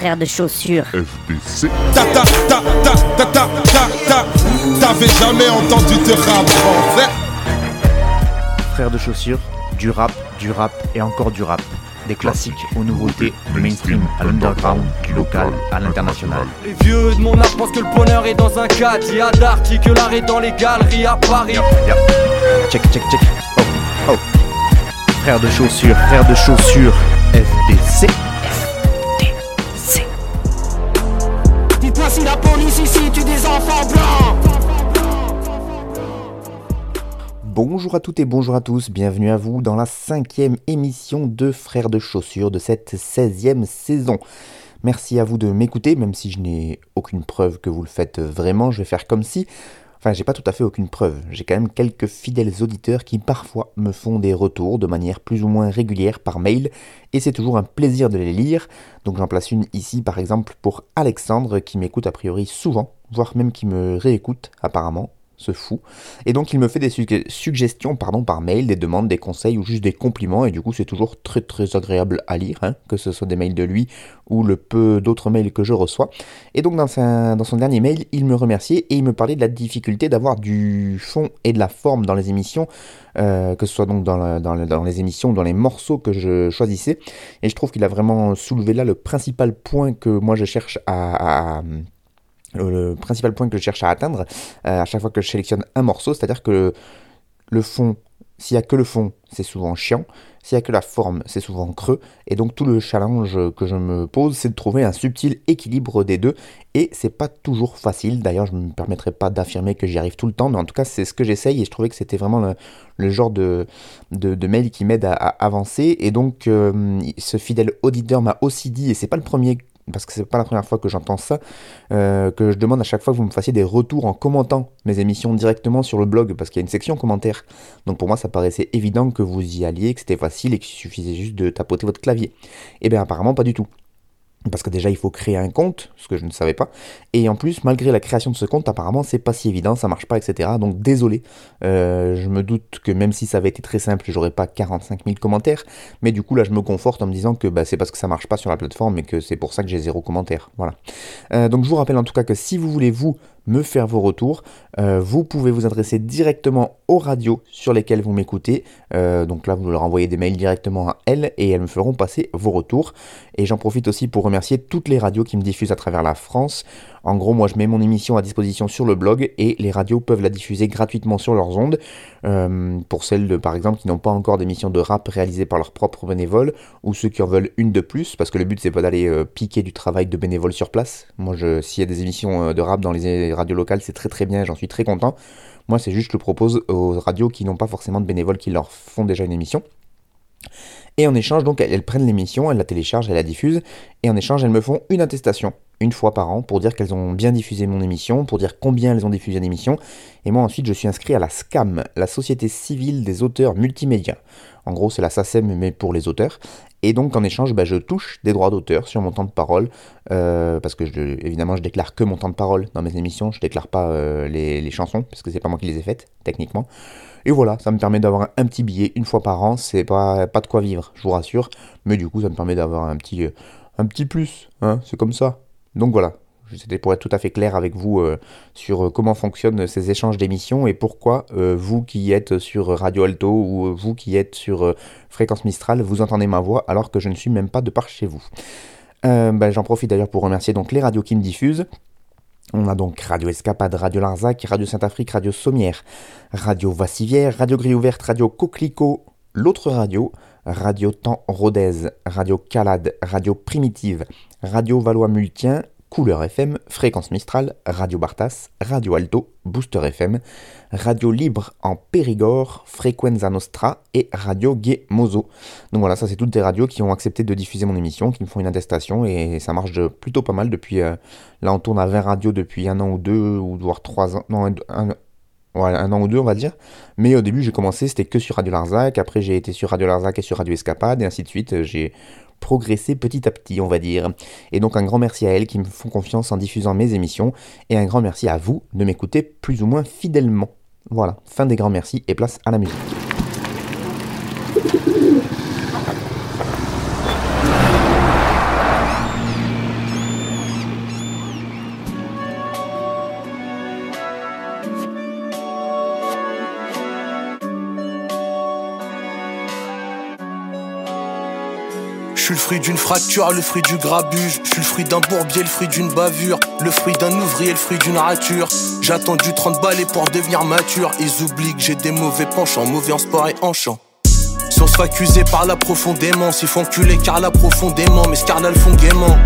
frères de chaussures. FBC. Ta ta ta ta ta ta ta ta. T'avais jamais entendu de rap français Frères de chaussures, du rap, du rap et encore du rap. Des classiques aux nouveautés, du mainstream à l'underground, du local à l'international. Les vieux de mon âge pensent que le bonheur est dans un cadre. Il y a d'arty que l'art est dans les galeries à Paris. Check, check, check. Oh, oh. Frères de chaussures, frères de chaussures, FDC. Bonjour à toutes et bonjour à tous, bienvenue à vous dans la cinquième émission de Frères de chaussures de cette 16e saison. Merci à vous de m'écouter, même si je n'ai aucune preuve que vous le faites vraiment, je vais faire comme si... Enfin, j'ai pas tout à fait aucune preuve. J'ai quand même quelques fidèles auditeurs qui parfois me font des retours de manière plus ou moins régulière par mail, et c'est toujours un plaisir de les lire. Donc j'en place une ici par exemple pour Alexandre qui m'écoute a priori souvent, voire même qui me réécoute apparemment fou. Et donc il me fait des sugge- suggestions par mail, des demandes, des conseils ou juste des compliments. Et du coup c'est toujours très très agréable à lire, hein, que ce soit des mails de lui ou le peu d'autres mails que je reçois. Et donc dans, sa- dans son dernier mail, il me remerciait et il me parlait de la difficulté d'avoir du fond et de la forme dans les émissions, euh, que ce soit donc dans, les émissions, dans les morceaux que je choisissais. Et je trouve qu'il a vraiment soulevé là le principal point que moi je cherche à le principal point que je cherche à atteindre euh, à chaque fois que je sélectionne un morceau, c'est-à-dire que le fond, s'il y a que le fond, c'est souvent chiant, s'il y a que la forme, c'est souvent creux, et donc tout le challenge que je me pose, c'est de trouver un subtil équilibre des deux, et c'est pas toujours facile, d'ailleurs je ne me permettrai pas d'affirmer que j'y arrive tout le temps, mais en tout cas c'est ce que j'essaye, et je trouvais que c'était vraiment le, genre de, de, mail qui m'aide à, à avancer, et donc euh, ce fidèle auditeur m'a aussi dit, et c'est pas le premier parce que c'est pas la première fois que j'entends ça, euh, que je demande à chaque fois que vous me fassiez des retours en commentant mes émissions directement sur le blog, parce qu'il y a une section commentaires. Donc pour moi, ça paraissait évident que vous y alliez, que c'était facile et qu'il suffisait juste de tapoter votre clavier. Et bien apparemment pas du tout. Parce que déjà il faut créer un compte, ce que je ne savais pas. Et en plus, malgré la création de ce compte, apparemment c'est pas si évident, ça marche pas, etc. Donc désolé. Euh, je me doute que même si ça avait été très simple, j'aurais pas 45 000 commentaires. Mais du coup là je me conforte en me disant que bah, c'est parce que ça marche pas sur la plateforme et que c'est pour ça que j'ai zéro commentaire. Voilà. Euh, donc je vous rappelle en tout cas que si vous voulez vous me faire vos retours, euh, vous pouvez vous adresser directement aux radios sur lesquelles vous m'écoutez. Euh, donc là, vous leur envoyez des mails directement à elles et elles me feront passer vos retours. Et j'en profite aussi pour remercier toutes les radios qui me diffusent à travers la France. En gros, moi, je mets mon émission à disposition sur le blog et les radios peuvent la diffuser gratuitement sur leurs ondes. Euh, pour celles, par exemple, qui n'ont pas encore d'émission de rap réalisée par leurs propres bénévoles ou ceux qui en veulent une de plus, parce que le but, c'est pas d'aller euh, piquer du travail de bénévoles sur place. Moi, s'il y a des émissions euh, de rap dans les radios locales, c'est très très bien, j'en suis très content. Moi, c'est juste que je le propose aux radios qui n'ont pas forcément de bénévoles qui leur font déjà une émission. Et en échange, donc, elles prennent l'émission, elles la téléchargent, elles la diffusent, et en échange, elles me font une attestation, une fois par an, pour dire qu'elles ont bien diffusé mon émission, pour dire combien elles ont diffusé l'émission. Et moi, ensuite, je suis inscrit à la SCAM, la Société Civile des Auteurs Multimédia. En gros, c'est la SACEM, mais pour les auteurs. Et donc, en échange, bah, je touche des droits d'auteur sur mon temps de parole, euh, parce que, je, évidemment, je déclare que mon temps de parole dans mes émissions, je déclare pas euh, les, chansons, parce que c'est pas moi qui les ai faites, techniquement. Et voilà, ça me permet d'avoir un, un petit billet une fois par an, c'est pas, pas de quoi vivre, je vous rassure, mais du coup, ça me permet d'avoir un petit, euh, un petit plus, hein, c'est comme ça. Donc voilà, c'était pour être tout à fait clair avec vous euh, sur euh, comment fonctionnent ces échanges d'émissions et pourquoi euh, vous qui êtes sur Radio Alto ou vous qui êtes sur Fréquence Mistral, vous entendez ma voix alors que je ne suis même pas de par chez vous. Bah, J'en profite d'ailleurs pour remercier donc les radios qui me diffusent. On a donc Radio Escapade, Radio Larzac, Radio Saint-Afrique, Radio Sommière, Radio Vassivière, Radio Grille Ouverte, Radio Coquelicot, l'autre radio, Radio Temps Rodez, Radio Calade, Radio Primitive, Radio Valois-Multien, Couleur FM, Fréquence Mistral, Radio Bartas, Radio Alto, Booster FM, Radio Libre en Périgord, Frequenza Nostra et Radio Gay Mozo. Donc voilà, ça c'est toutes des radios qui ont accepté de diffuser mon émission, qui me font une attestation et ça marche plutôt pas mal depuis... euh, là on tourne à 20 radios depuis un an ou deux, ou voire trois ans, non, un, un an ou deux on va dire. Mais au début j'ai commencé, c'était que sur Radio Larzac, après j'ai été sur Radio Larzac et sur Radio Escapade et ainsi de suite. J'ai progressé petit à petit, on va dire. Et donc un grand merci à elles qui me font confiance en diffusant mes émissions, et un grand merci à vous de m'écouter plus ou moins fidèlement. Voilà, fin des grands merci et place à la musique. Suis le fruit d'une fracture, le fruit du grabuge. Je suis le fruit d'un bourbier, le fruit d'une bavure. Le fruit d'un ouvrier, le fruit d'une rature. J'ai attendu 30 balles pour devenir mature. Ils oublient que j'ai des mauvais penchants, mauvais en sport et en chant. Si on se fait accuser par là profondément, s'ils font culer car là profondément, mais Scarnal font gaiement.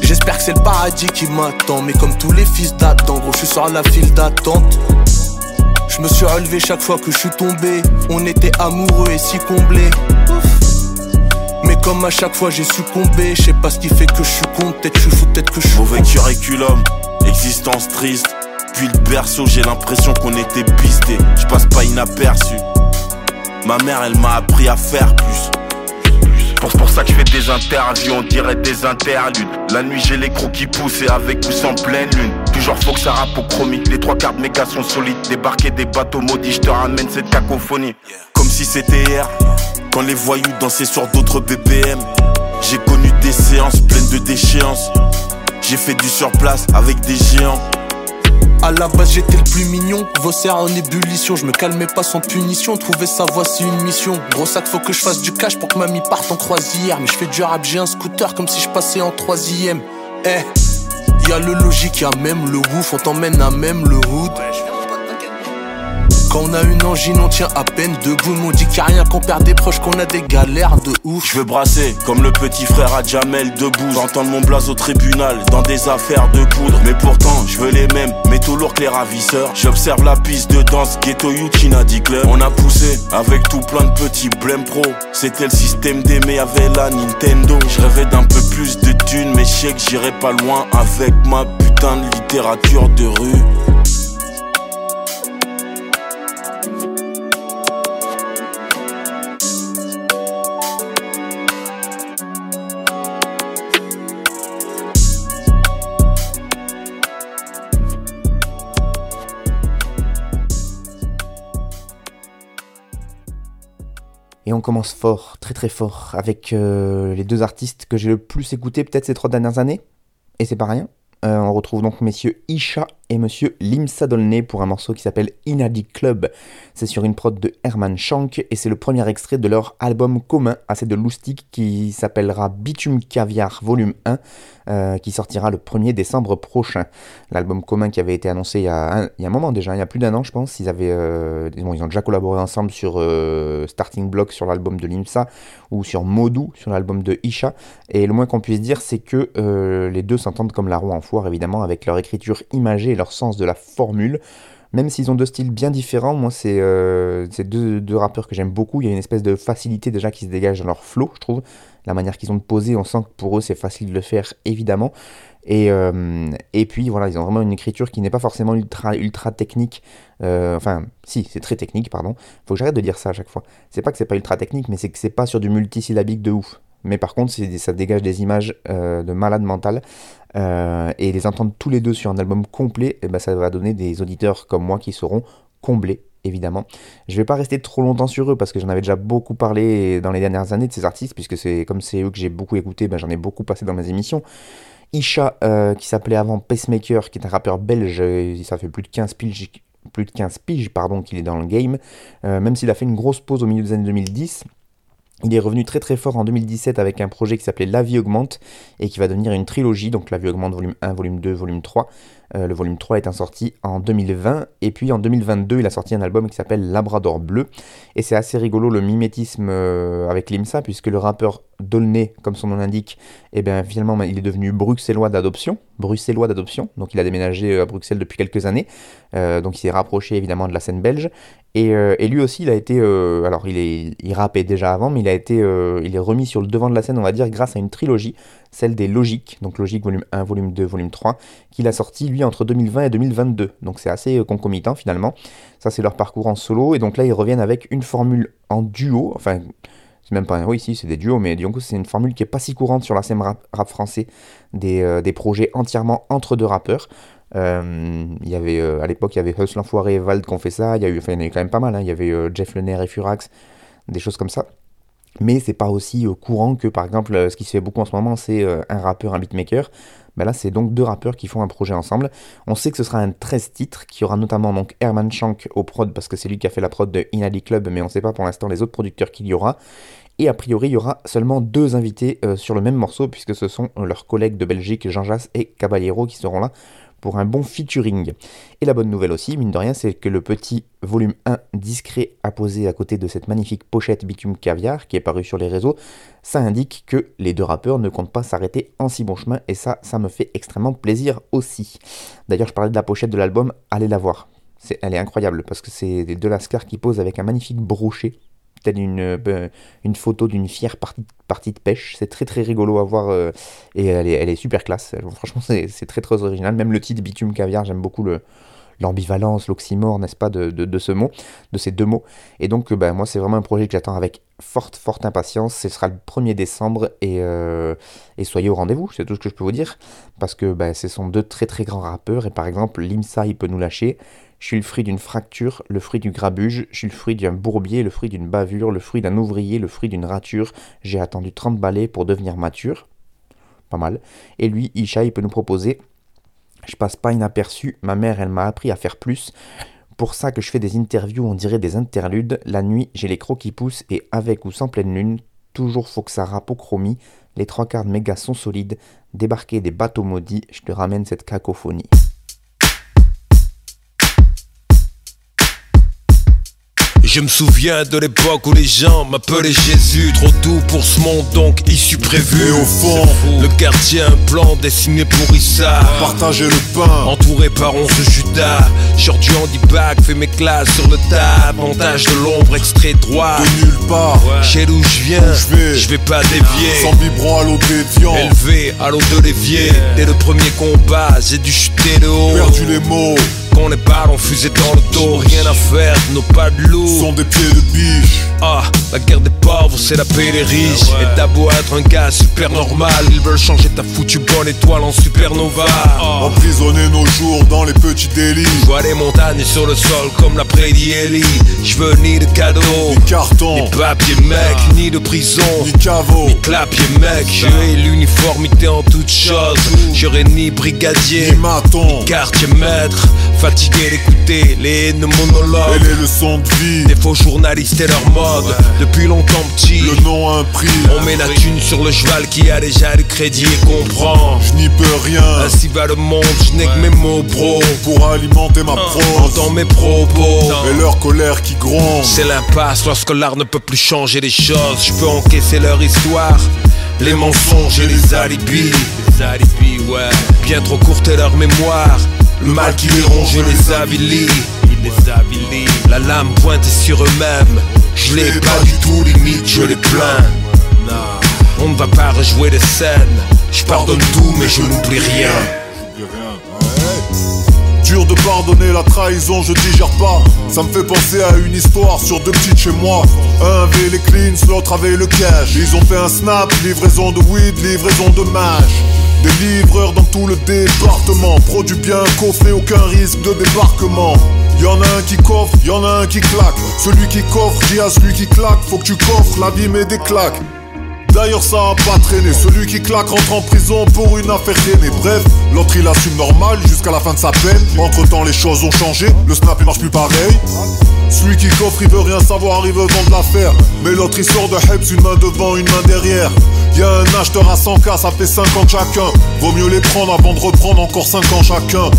J'espère que c'est le paradis qui m'attend, mais comme tous les fils d'Adam, gros, je suis sur la file d'attente. Je me suis relevé chaque fois que je suis tombé. On était amoureux et si comblés. Comme à chaque fois j'ai succombé, je sais pas ce qui fait que je suis con, peut-être je suis fou, peut-être que je suis Mauvais curriculum, existence triste. Puis le berceau, j'ai l'impression qu'on était pisté. Je passe pas inaperçu. Ma mère, elle m'a appris à faire plus. C'est pour ça que je fais des interviews, on dirait des interludes. La nuit, j'ai les crocs qui poussent et avec ou sans pleine lune. Toujours faut que ça rappe au chromie. Les trois quarts de mes gars sont solides. Débarquer des bateaux maudits, je te ramène cette cacophonie. Comme si c'était hier, quand les voyous dansaient sur d'autres BPM. J'ai connu des séances pleines de déchéances. J'ai fait du surplace avec des géants. À la base j'étais le plus mignon, vos serres en ébullition, je me calmais pas sans punition, trouver sa voix c'est une mission. Gros sac faut que je fasse du cash pour que mamie parte en croisière, mais je fais du rap, j'ai un scooter comme si je passais en troisième. Eh, y a le logique, y a même le ouf, on t'emmène à même le hood. Quand on a une angine, on tient à peine debout. On dit qu'il a rien qu'on perd des proches, qu'on a des galères de ouf. Je veux brasser comme le petit frère à Jamel debout. J'entends mon blaze au tribunal dans des affaires de poudre. Mais pourtant, je veux les mêmes, mais tout lourd que les ravisseurs. J'observe la piste de danse Ghetto Yuchina dit club. On a poussé avec tout plein de petits blèmes pro. C'était le système d'aimer avec la Nintendo. Je rêvais d'un peu plus de thunes, mais je sais que j'irai pas loin avec ma putain de littérature de rue. Commence fort, très très fort, avec euh, les deux artistes que j'ai le plus écouté peut-être ces trois dernières années. Et c'est pas rien. Euh, on retrouve donc messieurs Isha et monsieur Limsa Dolné pour un morceau qui s'appelle Inadi Club. C'est sur une prod de Herman Shank et c'est le premier extrait de leur album commun assez de loustique qui s'appellera Bitume Caviar Volume 1 euh, qui sortira le 1er décembre prochain. L'album commun qui avait été annoncé il y a un, moment déjà, il y a plus d'un an je pense. Ils, avaient, euh, bon, ils ont déjà collaboré ensemble sur euh, Starting Block sur l'album de Limsa ou sur Modou sur l'album de Isha. Et le moins qu'on puisse dire c'est que les deux s'entendent comme la roue en foire évidemment avec leur écriture imagée et leur sens de la formule. Même s'ils ont deux styles bien différents, moi c'est euh, deux, rappeurs que j'aime beaucoup. Il y a une espèce de facilité déjà qui se dégage dans leur flow, je trouve. La manière qu'ils ont de poser, on sent que pour eux c'est facile de le faire, évidemment. Et, euh, et puis voilà, ils ont vraiment une écriture qui n'est pas forcément ultra, ultra technique. Euh, enfin, si, c'est très technique, pardon. Faut que j'arrête de dire ça à chaque fois. C'est pas que c'est pas ultra technique, mais c'est que c'est pas sur du multisyllabique de ouf. Mais par contre, ça dégage des images euh, de malade mental. Euh, et les entendre tous les deux sur un album complet, et eh ben, ça va donner des auditeurs comme moi qui seront comblés évidemment. Je vais pas rester trop longtemps sur eux parce que j'en avais déjà beaucoup parlé dans les dernières années de ces artistes, puisque c'est comme c'est eux que j'ai beaucoup écouté, ben, j'en ai beaucoup passé dans mes émissions. Isha, euh, qui s'appelait avant Pacemaker, qui est un rappeur belge, ça fait plus de 15 piges, plus de 15 piges pardon, qu'il est dans le game, même s'il a fait une grosse pause au milieu des années 2010. Il est revenu très très fort en 2017 avec un projet qui s'appelait La vie augmente et qui va devenir une trilogie, donc La vie augmente volume 1, volume 2, volume 3. Euh, le volume 3 est sorti en 2020 et puis en 2022 il a sorti un album qui s'appelle Labrador Bleu. Et c'est assez rigolo le mimétisme euh, avec Limsa puisque le rappeur Dolnay, comme son nom l'indique, eh bien finalement il est devenu bruxellois d'adoption, bruxellois d'adoption, donc il a déménagé euh, à Bruxelles depuis quelques années, donc il s'est rapproché évidemment de la scène belge. Et, et, lui aussi, il a été, alors il, est, il déjà avant, mais il a été, il est remis sur le devant de la scène, on va dire, grâce à une trilogie, celle des Logiques, donc Logique volume 1, volume 2, volume 3, qu'il a sorti lui entre 2020 et 2022. Donc c'est assez euh, concomitant finalement. Ça c'est leur parcours en solo. Et donc là ils reviennent avec une formule en duo. Enfin, c'est même pas. Oui, si, c'est des duos, mais du coup c'est une formule qui est pas si courante sur la scène rap, français. Des, euh, des, projets entièrement entre deux rappeurs. Euh, il y avait, à l'époque, il y avait Hustle Enfoiré et Vald qui ont fait ça. Il y, a eu, en a quand même pas mal. Hein. Il y avait Jeff Lenner et Furax, des choses comme ça. Mais c'est pas aussi courant que par exemple ce qui se fait beaucoup en ce moment c'est un rappeur, un beatmaker. Ben là c'est donc deux rappeurs qui font un projet ensemble. On sait que ce sera un 13 titres qui aura notamment donc Herman Shank au prod parce que c'est lui qui a fait la prod de Inali Club mais on sait pas pour l'instant les autres producteurs qu'il y aura. Et a priori, il y aura seulement deux invités sur le même morceau, puisque ce sont leurs collègues de Belgique, Jean Jass et Caballero, qui seront là pour un bon featuring. Et la bonne nouvelle aussi, mine de rien, c'est que le petit volume 1 discret apposé à côté de cette magnifique pochette Bitume Caviar qui est paru sur les réseaux, ça indique que les deux rappeurs ne comptent pas s'arrêter en si bon chemin et ça, ça me fait extrêmement plaisir aussi. D'ailleurs, je parlais de la pochette de l'album, allez la voir. elle est incroyable parce que c'est de Lascar qui pose avec un magnifique brochet telle une, euh, une photo d'une fière partie, de pêche. C'est très très rigolo à voir euh, et elle est, elle est, super classe. Franchement, c'est très très original. Même le titre Bitume Caviar, j'aime beaucoup le, l'ambivalence, l'oxymore, n'est-ce pas, de, de, ce mot, de ces deux mots. Et donc, ben, moi, c'est vraiment un projet que j'attends avec forte, forte impatience. Ce sera le 1er décembre et, euh, et soyez au rendez-vous, c'est tout ce que je peux vous dire. Parce que ben, ce sont deux très très grands rappeurs et par exemple, l'IMSA, il peut nous lâcher. Je suis le fruit d'une fracture, le fruit du grabuge, je suis le fruit d'un bourbier, le fruit d'une bavure, le fruit d'un ouvrier, le fruit d'une rature. J'ai attendu 30 balais pour devenir mature. Pas mal. Et lui, Isha, il peut nous proposer Je passe pas inaperçu, ma mère, elle m'a appris à faire plus. Pour ça que je fais des interviews, on dirait des interludes. La nuit, j'ai les crocs qui poussent et avec ou sans pleine lune, toujours faut que ça rappe au chromie. Les trois quarts de gars sont solides. Débarquer des bateaux maudits, je te ramène cette cacophonie. Je me souviens de l'époque où les gens m'appelaient Jésus. Trop doux pour ce monde donc issu prévu. Et au fond, le quartier un plan dessiné pour Issa. Partager le pain. Entouré par onze Judas. Genre du handibag, fait mes classes sur le tas. Montage de l'ombre, extrait droit. De nulle part. Chez d'où je viens, je vais, je vais pas dévier. Sans biberon à l'eau déviant Élevé à l'eau de l'évier. Dès le premier combat, j'ai dû chuter de haut. Perdu les mots qu'on est pas on fusée dans le dos, rien à faire, nos pas de loup. Sont des pieds de biche. Ah, la guerre des pauvres, c'est la paix des riches. Et t'as beau être un gars super normal, ils veulent changer ta foutue bonne étoile en supernova. Oh. Emprisonner nos jours dans les petits délits. vois les montagnes sur le sol comme la Ellie. Je veux ni de cadeaux, ni carton, ni papier mec, ni de prison, ni caveau, ni clapier mec. J'ai l'uniformité en toutes choses. J'aurai ni brigadier, ni maton, ni quartier maître fatigué d'écouter les haines monologues et les leçons de vie des faux journalistes et leur mode. Depuis longtemps petit, le nom a un prix. On met la thune sur le cheval qui a déjà le crédit et comprend. Je n'y peux rien. Ainsi va le monde, je n'ai que mes mots bro. Pour alimenter ma prose dans mes propos. Et leur colère qui gronde. C'est l'impasse lorsque l'art ne peut plus changer les choses. Je peux encaisser leur histoire. Les mensonges et les alibis. Les alibis, ouais. Bien trop courte est leur mémoire. Le mal qui les ronge les avilit. La lame pointe sur eux-mêmes. Je l'ai pas du tout limite, je les plains. On ne va pas rejouer les scènes. Je pardonne tout, mais je n'oublie rien. Dur de pardonner la trahison, je digère pas. Ça me fait penser à une histoire sur deux petites chez moi. Un avait les cleans, l'autre avait le cash. Ils ont fait un snap, livraison de weed, livraison de mâche. Des livreurs dans tout le département. Produit bien coffré, aucun risque de débarquement. Y'en a un qui coffre, y'en a un qui claque. Celui qui coffre dit à celui qui claque, faut que tu coffres, la vie met des claques. D'ailleurs ça a pas traîné, celui qui claque rentre en prison pour une affaire traînée Bref, l'autre il assume normal jusqu'à la fin de sa peine. Entre temps les choses ont changé, le snap il marche plus pareil. Celui qui coffre il veut rien savoir, il veut vendre l'affaire. Mais l'autre il sort de Hebs, une main devant, une main derrière. Y'a un acheteur à 100k, ça fait 50 chacun. Vaut mieux les prendre avant de reprendre encore 5 ans chacun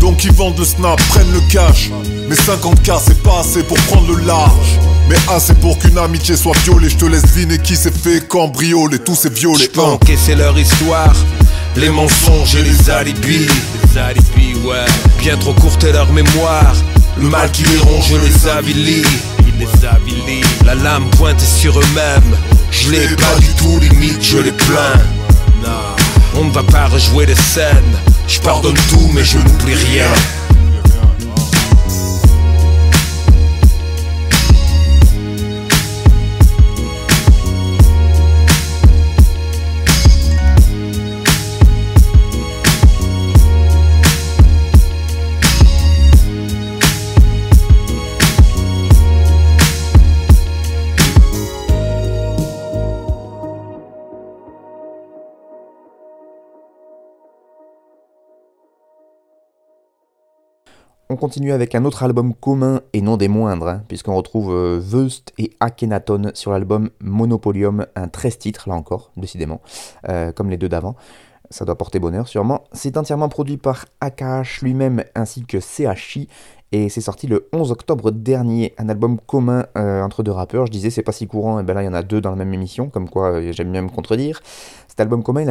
donc ils vendent le snap, prennent le cash. Mais 50k c'est pas assez pour prendre le large. Mais assez pour qu'une amitié soit violée. Je te laisse deviner qui s'est fait cambrioler, tous ces violets. Je peux encaisser leur histoire. Les mensonges et les alibis. Les alibis, ouais. Bien trop courte est leur mémoire. Le mal qui les ronge les avilit. Les avilit. La lame pointe sur eux-mêmes. Je l'ai pas du tout limite, je les plains. On ne va pas rejouer les scènes. Je pardonne tout, mais je n'oublie rien. On continue avec un autre album commun et non des moindres, hein, puisqu'on retrouve euh, et Akhenaton sur l'album Monopolium, un 13 titres là encore, décidément, euh, comme les deux d'avant. Ça doit porter bonheur sûrement. C'est entièrement produit par AKH lui-même ainsi que CHI et c'est sorti le 11 octobre dernier, un album commun euh, entre deux rappeurs. Je disais c'est pas si courant, et ben là il y en a deux dans la même émission, comme quoi euh, j'aime bien me contredire. Album commun,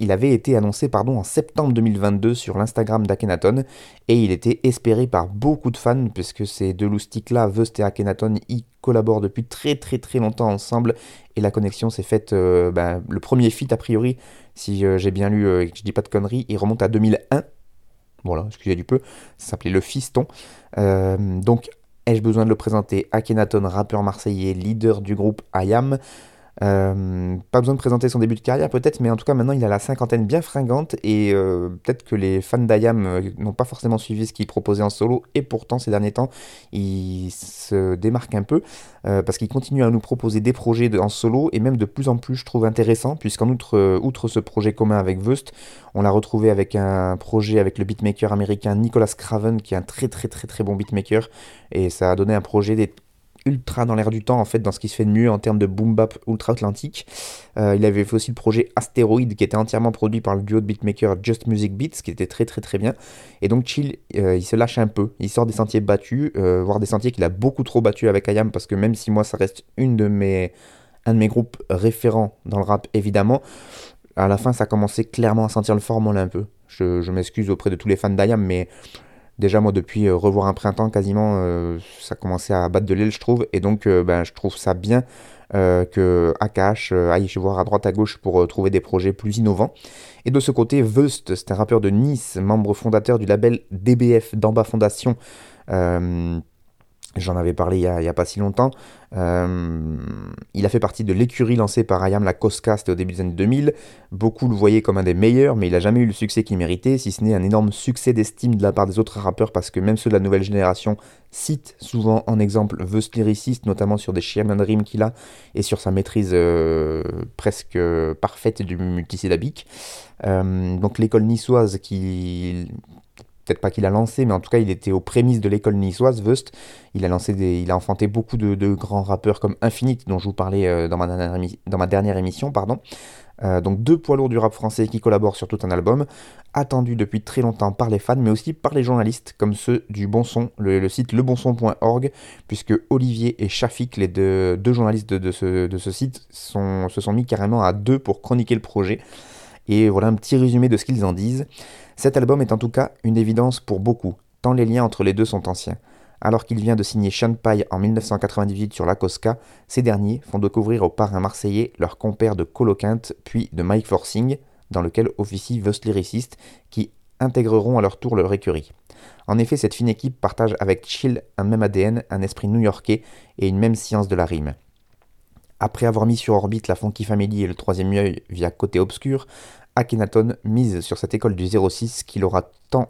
il avait, été annoncé pardon, en septembre 2022 sur l'Instagram d'Akenaton et il était espéré par beaucoup de fans puisque ces deux loustiques là, Vust et Akhenaton, y collaborent depuis très très très longtemps ensemble et la connexion s'est faite, euh, ben, le premier feat a priori, si j'ai bien lu et que je dis pas de conneries, il remonte à 2001 voilà, excusez du peu, ça s'appelait Le Fiston. Euh, donc, ai-je besoin de le présenter? Akhenaton, rappeur marseillais, leader du groupe IAM. Euh, pas besoin de présenter son début de carrière peut-être, mais en tout cas maintenant il a la cinquantaine bien fringante et euh, peut-être que les fans d'Ayam euh, n'ont pas forcément suivi ce qu'il proposait en solo et pourtant ces derniers temps il se démarque un peu parce qu'il continue à nous proposer des projets en solo et même de plus en plus je trouve intéressant puisqu'en outre, outre ce projet commun avec Vust, on l'a retrouvé avec un projet avec le beatmaker américain Nicolas Craven qui est un très très très très bon beatmaker et ça a donné un projet des ultra dans l'air du temps en fait dans ce qui se fait de mieux en termes de boom bap ultra atlantique. Euh, il avait fait aussi le projet Asteroid qui était entièrement produit par le duo de beatmaker Just Music Beats qui était très très très bien. Et donc Chill, euh, il se lâche un peu, il sort des sentiers battus, euh, voire des sentiers qu'il a beaucoup trop battus avec Ayam parce que même si moi ça reste une de mes un de mes groupes référents dans le rap évidemment, à la fin ça commençait clairement à sentir le formol un peu. Je, je m'excuse auprès de tous les fans d'Ayam mais Déjà, moi, depuis euh, Revoir un printemps, quasiment, euh, ça commençait à battre de l'aile, je trouve. Et donc, euh, ben, je trouve ça bien que Akash aille voir à droite à gauche pour trouver des projets plus innovants. Et de ce côté, Vust, c'est un rappeur de Nice, membre fondateur du label DBF d'Amba Fondation. J'en avais parlé il n'y a, pas si longtemps. Euh, il a fait partie de l'écurie lancée par Ayam la Coscast au début des années 2000. Beaucoup le voyaient comme un des meilleurs, mais il n'a jamais eu le succès qu'il méritait, si ce n'est un énorme succès d'estime de la part des autres rappeurs, parce que même ceux de la nouvelle génération citent souvent en exemple The Lyricist, notamment sur des Sherman Dream qu'il a, et sur sa maîtrise euh, presque parfaite du multisyllabique. Euh, donc l'école niçoise qui peut-être pas qu'il a lancé, mais en tout cas, il était aux prémices de l'école niçoise, Vust. Il a lancé il a enfanté beaucoup de, grands rappeurs comme Infinite, dont je vous parlais euh, dans, ma dernière, émission, pardon. Euh, donc deux poids lourds du rap français qui collaborent sur tout un album, attendu depuis très longtemps par les fans, mais aussi par les journalistes, comme ceux du Bon Son, le, site lebonson.org, puisque Olivier et Shafik, les deux, journalistes de, ce, site, se sont mis carrément à deux pour chroniquer le projet. Et voilà un petit résumé de ce qu'ils en disent. Cet album est en tout cas une évidence pour beaucoup, tant les liens entre les deux sont anciens. Alors qu'il vient de signer Sean en 1998 sur la Cosca, ces derniers font découvrir aux parrains marseillais leur compère de Coloquinte puis de Mike Forcing, dans lequel officie Vust Lyricist, qui intégreront à leur tour leur écurie. En effet, cette fine équipe partage avec Chill un même ADN, un esprit new-yorkais et une même science de la rime. Après avoir mis sur orbite la Funky Family et le troisième œil via Côté Obscur, Akhenaton mise sur cette école du 06 qu'il aura, tant,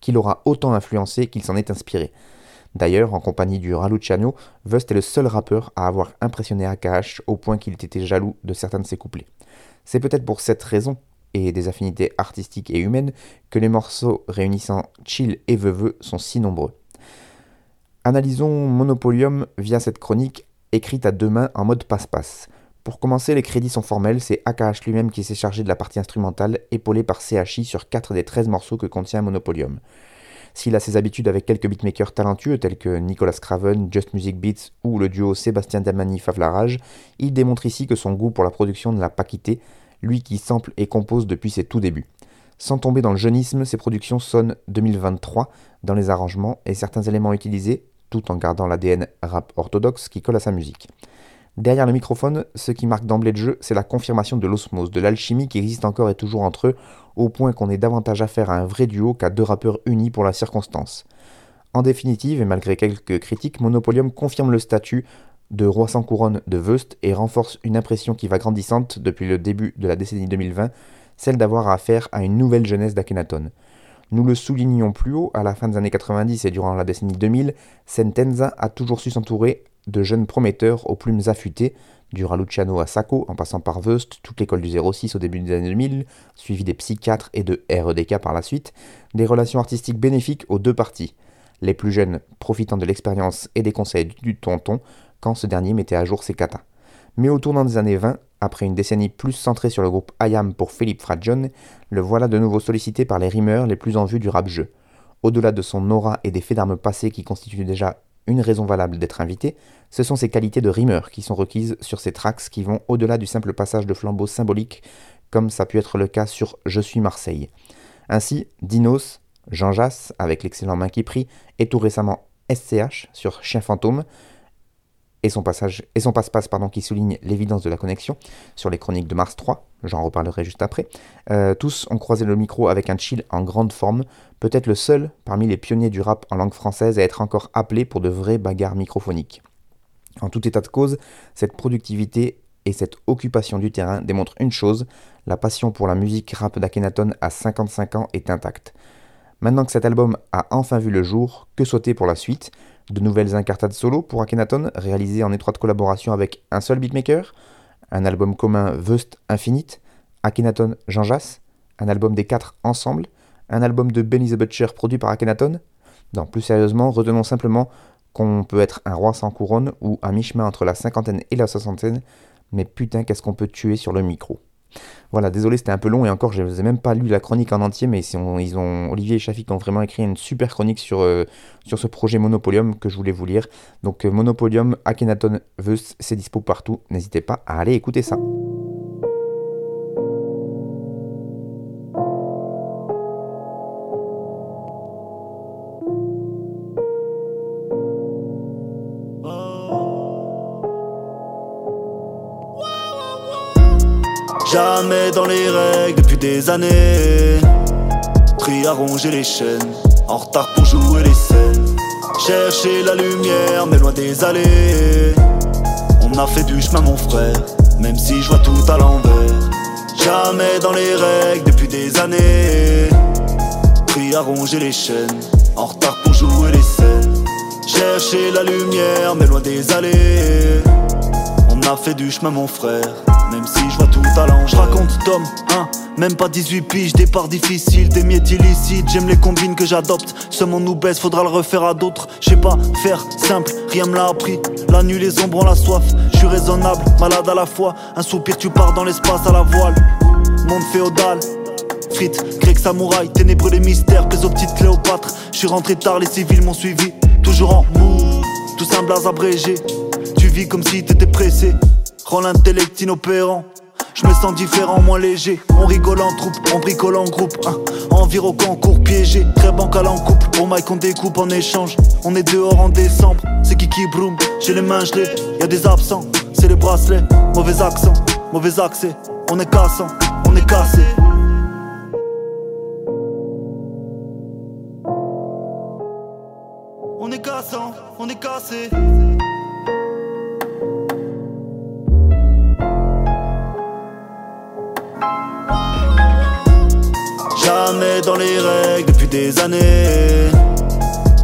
qu'il aura autant influencé qu'il s'en est inspiré. D'ailleurs, en compagnie du Raluciano, Vust est le seul rappeur à avoir impressionné AKH au point qu'il était jaloux de certains de ses couplets. C'est peut-être pour cette raison, et des affinités artistiques et humaines, que les morceaux réunissant Chill et Veveux sont si nombreux. Analysons Monopolium via cette chronique écrite à deux mains en mode passe-passe. Pour commencer, les crédits sont formels, c'est AKH lui-même qui s'est chargé de la partie instrumentale, épaulé par CHI sur 4 des 13 morceaux que contient Monopolium. S'il a ses habitudes avec quelques beatmakers talentueux tels que Nicolas Craven, Just Music Beats ou le duo Sébastien Damani Favlarage, il démontre ici que son goût pour la production ne l'a pas quitté, lui qui sample et compose depuis ses tout débuts. Sans tomber dans le jeunisme, ses productions sonnent 2023 dans les arrangements et certains éléments utilisés, tout en gardant l'ADN rap orthodoxe qui colle à sa musique. Derrière le microphone, ce qui marque d'emblée de jeu, c'est la confirmation de l'osmose, de l'alchimie qui existe encore et toujours entre eux, au point qu'on ait davantage affaire à un vrai duo qu'à deux rappeurs unis pour la circonstance. En définitive, et malgré quelques critiques, Monopolium confirme le statut de roi sans couronne de Veust et renforce une impression qui va grandissante depuis le début de la décennie 2020, celle d'avoir affaire à une nouvelle jeunesse d'Akhenaton. Nous le soulignions plus haut, à la fin des années 90 et durant la décennie 2000, Sentenza a toujours su s'entourer de jeunes prometteurs aux plumes affûtées, du Raluciano à Sacco, en passant par Veust, toute l'école du 06 au début des années 2000, suivi des psychiatres et de REDK par la suite, des relations artistiques bénéfiques aux deux parties. les plus jeunes profitant de l'expérience et des conseils du tonton quand ce dernier mettait à jour ses katas. Mais au tournant des années 20, après une décennie plus centrée sur le groupe IAM pour Philippe Fradjon, le voilà de nouveau sollicité par les rimeurs les plus en vue du rap-jeu. Au-delà de son aura et des faits d'armes passés qui constituent déjà une raison valable d'être invité, ce sont ses qualités de rimeur qui sont requises sur ces tracks qui vont au-delà du simple passage de flambeau symbolique, comme ça a pu être le cas sur Je suis Marseille. Ainsi, Dinos, Jean Jass avec l'excellent Main qui prie, et tout récemment SCH sur Chien fantôme, et son passe-passe pardon qui souligne l'évidence de la connexion sur les chroniques de Mars 3, j'en reparlerai juste après. Euh, tous ont croisé le micro avec un chill en grande forme, peut-être le seul parmi les pionniers du rap en langue française à être encore appelé pour de vraies bagarres microphoniques. En tout état de cause, cette productivité et cette occupation du terrain démontrent une chose, la passion pour la musique rap d'Akhenaton à 55 ans est intacte. Maintenant que cet album a enfin vu le jour, que sauter pour la suite? De nouvelles incartades solo pour Akhenaton, réalisées en étroite collaboration avec un seul beatmaker, un album commun Vust Infinite, Akhenaton Jean Jass, un album des quatre ensemble, un album de Benny the Butcher produit par Akhenaton. Non, plus sérieusement, retenons simplement qu'on peut être un roi sans couronne ou à mi-chemin entre la cinquantaine et la soixantaine, mais putain qu'est-ce qu'on peut tuer sur le micro. Voilà, désolé, c'était un peu long et encore, je n'ai même pas lu la chronique en entier, mais ils ont, Olivier et Shafik ont vraiment écrit une super chronique sur, euh, sur ce projet Monopolium que je voulais vous lire. Donc, euh, Monopolium, Akhenaton Veus, c'est dispo partout. N'hésitez pas à aller écouter ça. Jamais dans les règles depuis des années. Pris à ronger les chaînes, en retard pour jouer les scènes. Chercher la lumière, mais loin des allées. On a fait du chemin, mon frère, même si je vois tout à l'envers. Jamais dans les règles depuis des années. Pris à ronger les chaînes, en retard pour jouer les scènes. Chercher la lumière, mais loin des allées. On a fait du chemin, mon frère même si je vois tout à l'envers. Je raconte Tom, hein, même pas 18 piges, départ difficile, des miettes illicites, j'aime les combines que j'adopte. Ce monde nous baisse, faudra le refaire à d'autres. Je sais pas faire simple, rien me l'a appris. La nuit, les ombres ont la soif, je suis raisonnable, malade à la fois. Un soupir, tu pars dans l'espace à la voile. Monde féodal, frites, grec samouraï, ténébreux les mystères, pèse aux petites Cléopâtre. Je suis rentré tard, les civils m'ont suivi, toujours en mou, tout un blaze abrégé. Comme si t'étais pressé. Rends l'intellect inopérant. Je me sens différent, moins léger. On rigole en troupe, on bricole en groupe. Hein. Enviro concours piégé, très bancal en couple. Pour Mike, on découpe en échange. On est dehors en décembre, c'est qui broom. J'ai les mains gelées, y a des absents. C'est les bracelets, mauvais accent, mauvais accès. On est cassant, on est cassé. On est cassant, on est cassé. Jamais dans les règles depuis des années.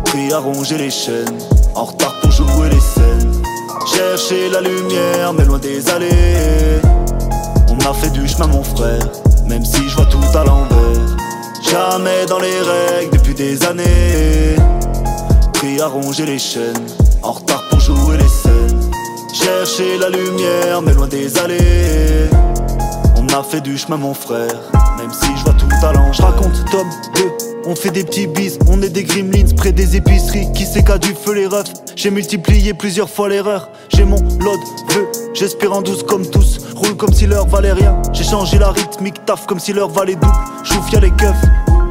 Pris à ronger les chaînes, en retard pour jouer les scènes. Chercher la lumière, mais loin des allées. On a fait du chemin, mon frère, même si je vois tout à l'envers. Jamais dans les règles depuis des années. Pris à ronger les chaînes, en retard pour jouer les scènes. Chercher la lumière, mais loin des allées. On a fait du chemin, mon frère, même si je Je raconte Tom 2, on fait des petits bis, on est des gremlins près des épiceries. Qui sait qu'à du feu les refs? J'ai multiplié plusieurs fois l'erreur. J'ai mon load, vœu, j'espère en douce comme tous. Roule comme si l'heure valait rien. J'ai changé la rythmique, taf comme si l'heure valait double. Chouf y'a les keufs,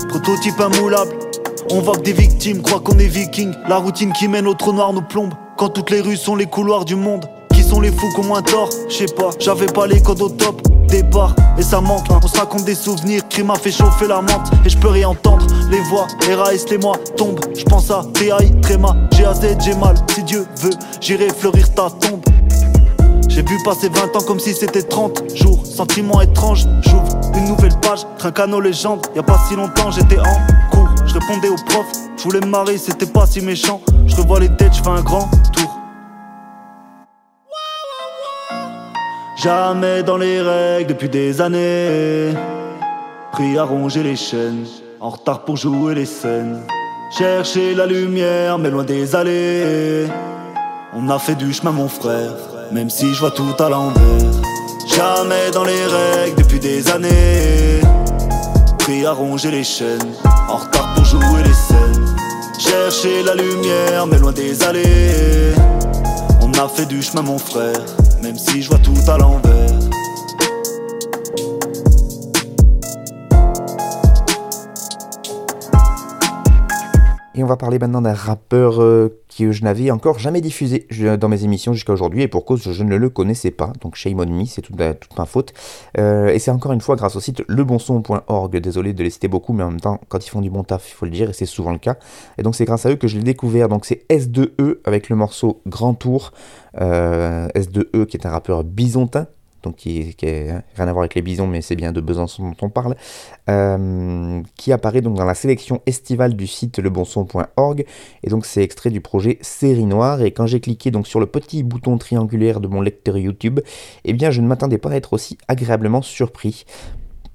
prototype immoulable. On voit des victimes, croient qu'on est vikings. La routine qui mène au trou noir nous plombe. Quand toutes les rues sont les couloirs du monde. Qui sont les fous qui ont moins tort? Je sais pas, j'avais pas les codes au top et ça manque. On se raconte des souvenirs, crime a fait chauffer la menthe. Et je peux rien entendre, les voix, raïs, les mois tombent. Je pense à TAI, Tréma, GAZ, j'ai mal. Si Dieu veut, j'irai fleurir ta tombe. J'ai vu passer 20 ans comme si c'était 30 jours. Sentiment étrange, j'ouvre une nouvelle page. Trincano légende, y a pas si longtemps j'étais en cours. Je répondais au prof, je voulais me marier c'était pas si méchant. Je revois les têtes, je fais un grand tour Jamais dans les règles depuis des années. Pris à ronger les chaînes, en retard pour jouer les scènes. Chercher la lumière, mais loin des allées. On a fait du chemin, mon frère, même si je vois tout à l'envers. Jamais dans les règles depuis des années. Pris à ronger les chaînes, en retard pour jouer les scènes. Chercher la lumière, mais loin des allées. On a fait du chemin, mon frère, si je vois tout à l'envers. Et on va parler maintenant d'un rappeur euh, que je n'avais encore jamais diffusé dans mes émissions jusqu'à aujourd'hui, et pour cause je ne le connaissais pas, donc shame on me, c'est toute, ma faute. Euh, et c'est encore une fois grâce au site lebonson.org, désolé de les citer beaucoup, mais en même temps, quand ils font du bon taf, il faut le dire, et c'est souvent le cas. Et donc c'est grâce à eux que je l'ai découvert, donc c'est S2E avec le morceau Grand Tour, euh, S2E qui est un rappeur bisontin, donc qui, n'a rien à voir avec les bisons, mais c'est bien de Besançon dont on parle, euh, qui apparaît donc dans la sélection estivale du site lebonson.org, et donc c'est extrait du projet Série Noire, et quand j'ai cliqué donc sur le petit bouton triangulaire de mon lecteur YouTube, eh bien je ne m'attendais pas à être aussi agréablement surpris.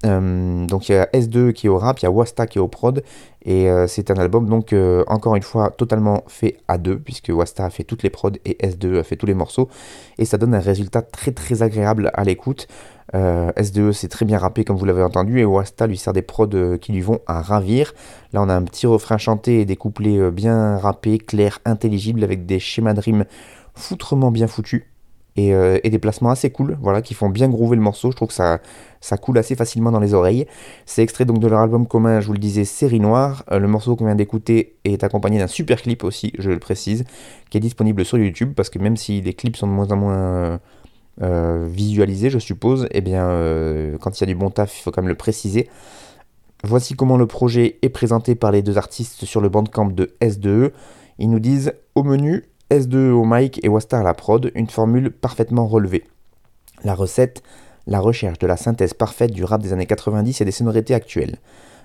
Euh, donc il y a S2 qui est au rap, il y a Wasta qui est au prod, et euh, c'est un album donc euh, encore une fois totalement fait à deux, puisque Wasta a fait toutes les prods et S2 a fait tous les morceaux, et ça donne un résultat très très agréable à l'écoute. S2 c'est très bien rappé comme vous l'avez entendu, et Wasta lui sert des prods qui lui vont à ravir. Là on a un petit refrain chanté et des couplets bien rappés, clairs, intelligibles, avec des schémas de rimes foutrement bien foutus. Euh, et, des placements assez cool, voilà, qui font bien groover le morceau. Je trouve que ça, ça coule assez facilement dans les oreilles. C'est extrait donc de leur album commun, je vous le disais, Série Noire. Euh, le morceau qu'on vient d'écouter est accompagné d'un super clip aussi, je le précise, qui est disponible sur YouTube, parce que même si les clips sont de moins en moins euh, visualisés, je suppose, eh bien, quand il y a du bon taf, il faut quand même le préciser. Voici comment le projet est présenté par les deux artistes sur le bandcamp de S2E. Ils nous disent au menu S2 au mic et Wasta à la prod, une formule parfaitement relevée. La recette, la recherche de la synthèse parfaite du rap des années 90 et des sonorités actuelles.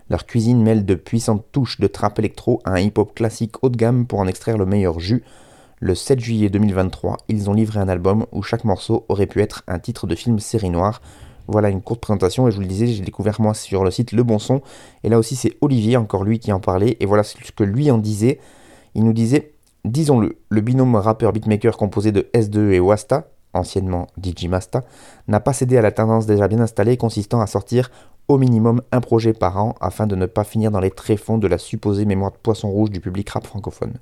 Leur cuisine mêle de puissantes touches de trap électro à un hip-hop classique haut de gamme pour en extraire le meilleur jus. Le 7 juillet 2023, ils ont livré un album où chaque morceau aurait pu être un titre de film série noire. Voilà une courte présentation et je vous le disais, j'ai découvert moi sur le site Le Bon Son. Et là aussi c'est Olivier, encore lui qui en parlait. Et voilà ce que lui en disait. Il nous disait Disons-le, le binôme rappeur-beatmaker composé de S2 et Wasta, anciennement DJ Masta, n'a pas cédé à la tendance déjà bien installée consistant à sortir au minimum un projet par an afin de ne pas finir dans les tréfonds de la supposée mémoire de poisson rouge du public rap francophone.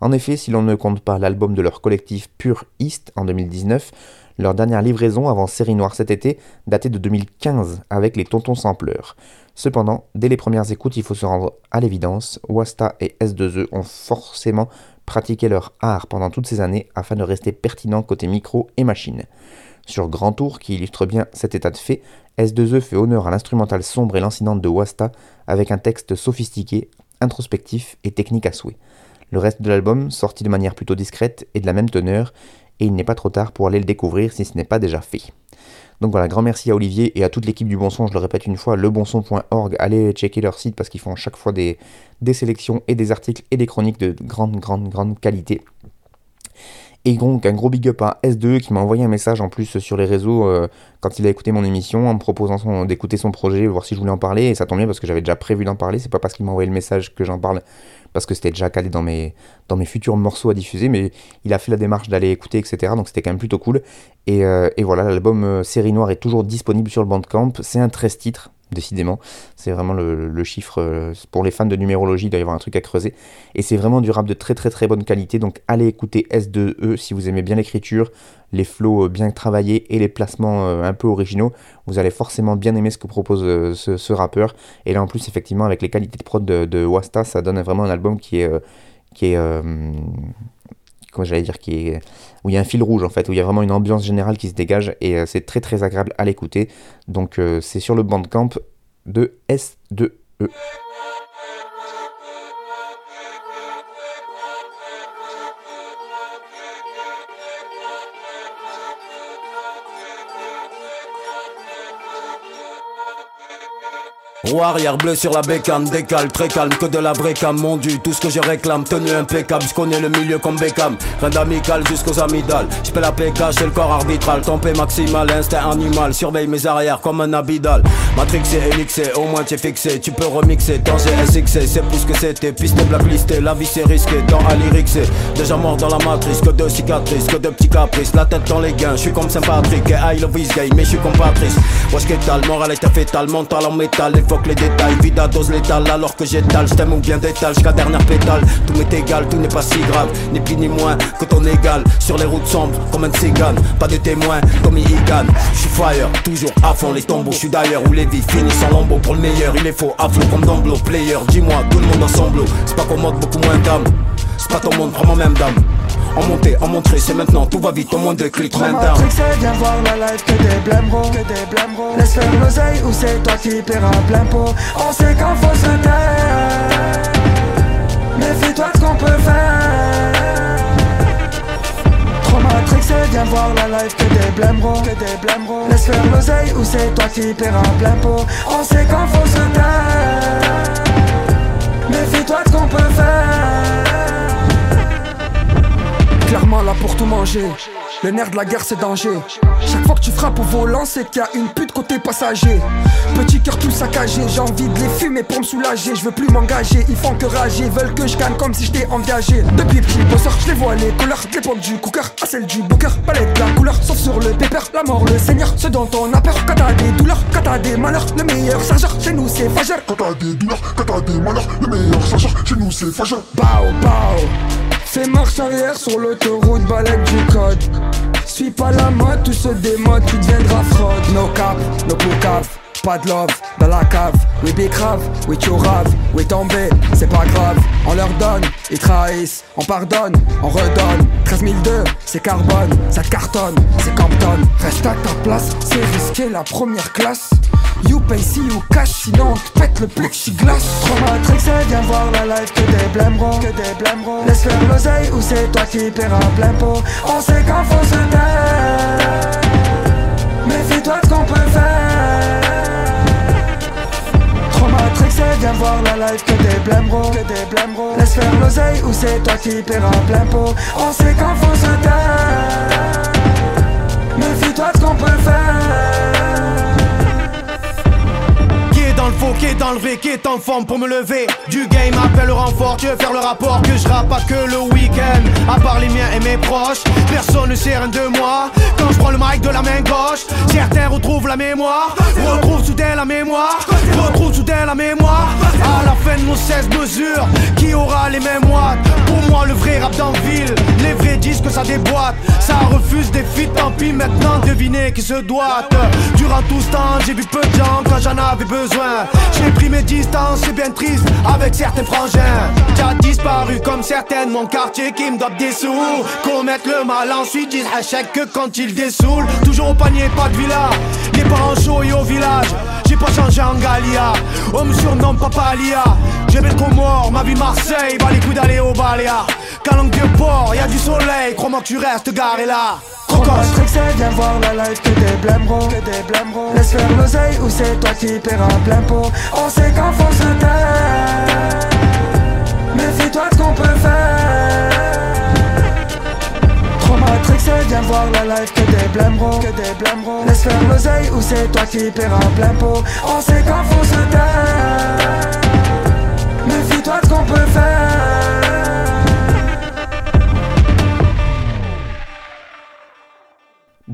En effet, si l'on ne compte pas l'album de leur collectif Pure East en 2019, leur dernière livraison avant Série Noire cet été datait de 2015 avec les Tontons Sampleurs. Cependant, dès les premières écoutes, il faut se rendre à l'évidence, Wasta et S2E ont forcément pratiqué leur art pendant toutes ces années afin de rester pertinents côté micro et machine. Sur Grand Tour, qui illustre bien cet état de fait, S2E fait honneur à l'instrumental sombre et lancinante de Wasta avec un texte sophistiqué, introspectif et technique à souhait. Le reste de l'album, sorti de manière plutôt discrète, est de la même teneur, et il n'est pas trop tard pour aller le découvrir si ce n'est pas déjà fait. Donc voilà, grand merci à Olivier et à toute l'équipe du Bon Son, je le répète une fois, lebonson.org, allez checker leur site parce qu'ils font chaque fois des, sélections et des articles et des chroniques de grande, grande, grande qualité. Et donc un gros big up à S2 qui m'a envoyé un message en plus sur les réseaux euh, quand il a écouté mon émission en me proposant d'écouter son projet, voir si je voulais en parler. Et ça tombe bien parce que j'avais déjà prévu d'en parler. C'est pas parce qu'il m'a envoyé le message que j'en parle parce que c'était déjà calé dans mes, futurs morceaux à diffuser, mais il a fait la démarche d'aller écouter, etc. Donc c'était quand même plutôt cool. Et, euh, voilà, l'album euh, Série Noire est toujours disponible sur le Bandcamp. C'est un 13 titres, décidément. C'est vraiment le, chiffre. Euh, pour les fans de numérologie, il doit y avoir un truc à creuser. Et c'est vraiment du rap de très très très bonne qualité. Donc allez écouter S2E si vous aimez bien l'écriture, les flows bien travaillés et les placements un peu originaux. Vous allez forcément bien aimer ce que propose ce, rappeur. Et là en plus, effectivement, avec les qualités de prod de, de Wasta, ça donne vraiment un album qui est. qui est j'allais dire, qui où il y a un fil rouge en fait, où il y a vraiment une ambiance générale qui se dégage et euh, c'est très très agréable à l'écouter. Donc euh, c'est sur le bandcamp de S2E. Roue arrière bleu sur la bécane, décale, très calme, que de la vraie cam, mon dieu, tout ce que je réclame, tenue impeccable, je connais le milieu comme Beckham, rien d'amical jusqu'aux amygdales, je la PK chez le corps arbitral, tempé maximal, instinct animal, surveille mes arrières comme un abidal, matrixé, élixé, au moins t'es fixé, tu peux remixer, danger SXC, c'est plus que c'était, piste blacklisté, la vie c'est risqué, dans à déjà mort dans la matrice, que de cicatrices, que de petits caprices, la tête dans les gains, je suis comme Saint-Patrick, et I love this game, mais je suis comme Patrice, moral est mental évoque les détails, vide à dose létale alors que j'étale, j't'aime ou bien d'étal jusqu'à dernière pétale. Tout m'est égal, tout n'est pas si grave, ni plus ni moins que ton égal. Sur les routes sombres, comme un cigane, pas de témoins comme Igan. J'suis fire, toujours à fond les tombeaux, j'suis d'ailleurs où les vies finissent en lambeaux. Pour le meilleur, il est faux, à flot comme Damblo, player. Dis-moi, tout le monde ensemble, c'est pas qu'on mode beaucoup moins d'âme. C'est pas ton monde, vraiment même dame. En montée, en montée, c'est maintenant, tout va vite, au moins de clics maintenant. c'est viens voir la life que des blâmerons, que des blâmerons. Laisse faire l'oseille ou c'est toi qui paieras plein pot. On sait quand faut se taire. Mais fais-toi ce qu'on peut faire. Trop matrixé, viens voir la life que des blâmerons, que des blâmerons. Laisse faire l'oseille ou c'est toi qui paieras plein pot. On sait quand faut se taire. Mais fais-toi ce qu'on peut faire. Clairement là pour tout manger. Le nerf de la guerre c'est danger. Chaque fois que tu frappes au volant, c'est qu'il y a une pute côté passager. Petit cœur tout saccagé, j'ai envie de les fumer pour me soulager. Je veux plus m'engager, ils font que rager. Veulent que je gagne comme si j'étais engagé. Depuis petit bosseur, je les vois les couleurs. Les pompes du cooker à celle du booker. Palette de la couleur, sauf sur le pépère. La mort, le seigneur, ce dont on a peur. Quand t'as des douleurs, quand t'as des malheurs, le meilleur chargeur chez nous c'est fageur. Quand t'as des douleurs, quand t'as des malheurs, le meilleur chargeur chez nous c'est fageur. Bao, bao. Fais marche arrière sur l'autoroute, balade du code. Suis pas la mode, tout se démode, tu deviendras fraude. No cap, no cave, pas de love dans la cave. Oui, big grave, oui, tu rave, oui, tombé, c'est pas grave. On leur donne, ils trahissent, on pardonne, on redonne. 13 002, c'est carbone, ça cartonne, c'est Campton. Reste à ta place, c'est risqué la première classe. You pay si you cash, sinon on te pète le plexiglas. Trop matrixé, viens voir la life que des blâmerons, que des blâmerons Laisse faire l'oseille ou c'est toi qui paieras plein pot. On sait quand faut se taire Mais fais-toi ce qu'on peut faire Trop matrixé, viens voir la life que des blâmerons, que des blâmerons Laisse faire l'oseille ou c'est toi qui paieras plein pot. On sait quand faut se taire Mais fais-toi ce qu'on peut faire est dans le qui est en forme pour me lever. Du game appelle le renfort, tu veux faire le rapport que je rappe pas que le week-end. À part les miens et mes proches, personne ne sait rien de moi. Quand je prends le mic de la main gauche, certains retrouvent la mémoire, retrouvent soudain la mémoire, retrouvent soudain la mémoire. À la fin de nos 16 mesures, qui aura les mêmes watts Pour moi, le vrai rap dans ville, les vrais disent que ça déboîte. Ça refuse des feats, tant pis maintenant, devinez qui se doit. Durant tout ce temps, j'ai vu peu de gens quand j'en avais besoin. J'ai pris mes distances, c'est bien triste avec certains frangins. T'as disparu comme certaines, mon quartier qui me doit des sous. Commettre le mal, ensuite à chaque que quand il dessoule. Toujours au panier, pas de villa. Les parents chauds et au village. J'ai pas changé en Galia. On me surnomme Papa Lia. J'ai belle mort, ma vie Marseille. Bah les coups d'aller au Baléa. Calanque de port, y du soleil. Crois-moi que tu restes garé là. Trop matrixé, viens voir la life que des blâmerons Laisse faire l'oseille ou c'est toi qui paieras plein pot. On sait quand faut se taire Mais fais-toi ce qu'on peut faire. Trop matrixé, viens voir la life que des blâmerons, que des blâmerons Laisse faire l'oseille ou c'est toi qui paieras plein pot. On sait quand faut se fais-toi ce qu'on peut faire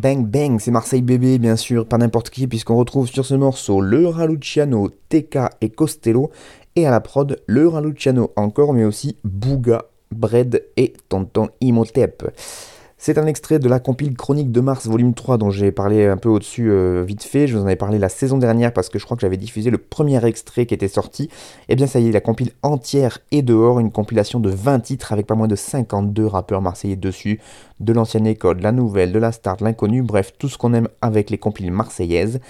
Bang Bang, c'est Marseille Bébé, bien sûr, pas n'importe qui, puisqu'on retrouve sur ce morceau le Raluciano, TK et Costello, et à la prod, le Raluciano encore, mais aussi Bouga, Bread et Tonton Imhotep. C'est un extrait de la compile Chronique de Mars volume 3 dont j'ai parlé un peu au-dessus euh, vite fait. Je vous en avais parlé la saison dernière parce que je crois que j'avais diffusé le premier extrait qui était sorti. Et eh bien ça y est, la compile entière est dehors, une compilation de 20 titres avec pas moins de 52 rappeurs marseillais dessus, de l'ancienne école, la nouvelle, de la star, l'inconnu, bref, tout ce qu'on aime avec les compiles marseillaises.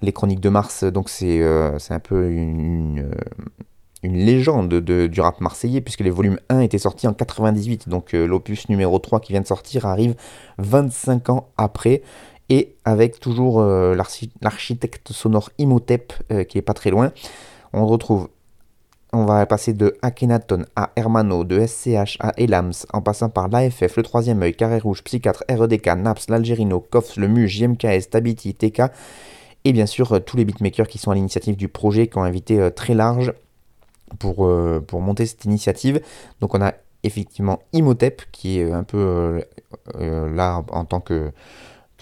Les Chroniques de Mars, donc c'est euh, un peu une, euh, une légende de, du rap marseillais, puisque les volumes 1 étaient sortis en 98, donc euh, l'opus numéro 3 qui vient de sortir arrive 25 ans après. Et avec toujours euh, l'architecte sonore Imhotep qui est pas très loin, on retrouve on va passer de Akhenaton à Hermano, de SCH à Elams, en passant par l'AFF, le troisième œil, Carré Rouge, Psychiatre, REDK, NAPS, l'Algérino, KOFS, le MUJ, JMKS, Tabiti, TK, et bien sûr euh, tous les beatmakers qui sont à l'initiative du projet, qui ont invité euh, très large pour, euh, pour monter cette initiative. Donc on a effectivement Imhotep, qui est un peu là en tant que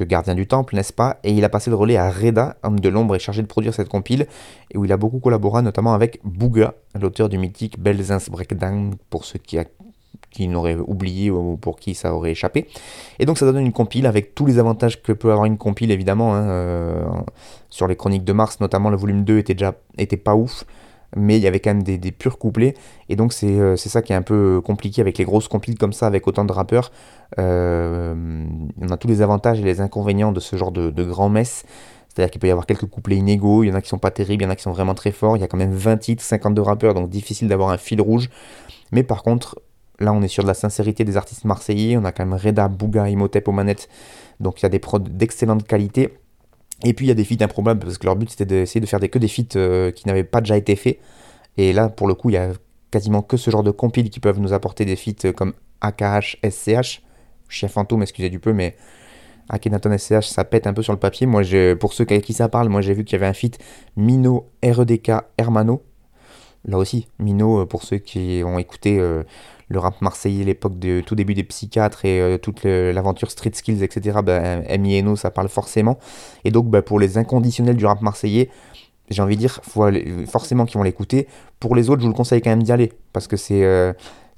gardien du temple, n'est-ce pas? Et il a passé le relais à Reda, homme de l'ombre et chargé de produire cette compile, et où il a beaucoup collaboré notamment avec Bouga, l'auteur du mythique Belzins Breakdown, pour ceux qui, qui n'auraient oublié ou pour qui ça aurait échappé. Et donc ça donne une compile avec tous les avantages que peut avoir une compile évidemment. Hein, euh, sur les chroniques de Mars notamment, le volume 2 était déjà était pas ouf mais il y avait quand même des, purs couplets, et donc euh, c'est ça qui est un peu compliqué avec les grosses compiles comme ça, avec autant de rappeurs. Euh, on a tous les avantages et les inconvénients de ce genre de, de grand messe. C'est-à-dire qu'il peut y avoir quelques couplets inégaux, il y en a qui sont pas terribles, il y en a qui sont vraiment très forts, il y a quand même 20 titres, 52 rappeurs, donc difficile d'avoir un fil rouge. Mais par contre, là on est sur de la sincérité des artistes marseillais, on a quand même Reda, Bouga, Imhotep aux manettes, donc il y a des prods d'excellente qualité. Et puis il y a des feats improbables parce que leur but c'était d'essayer de faire des, que des feats euh, qui n'avaient pas déjà été faits. Et là pour le coup il y a quasiment que ce genre de compiles qui peuvent nous apporter des feats euh, comme AKH, SCH, Chien Fantôme, excusez du peu, mais Akhenaton SCH ça pète un peu sur le papier. Moi pour ceux qui ça parle, moi j'ai vu qu'il y avait un feat Mino, REDK, Hermano. Là aussi, Mino, euh, pour ceux qui ont écouté le rap marseillais, l'époque de tout début des psychiatres et euh, toute l'aventure Street Skills, etc., bah, Eno, ça parle forcément. Et donc, bah, pour les inconditionnels du rap marseillais, j'ai envie de dire, faut forcément qu'ils vont l'écouter. Pour les autres, je vous le conseille quand même d'y aller, parce que c'est euh,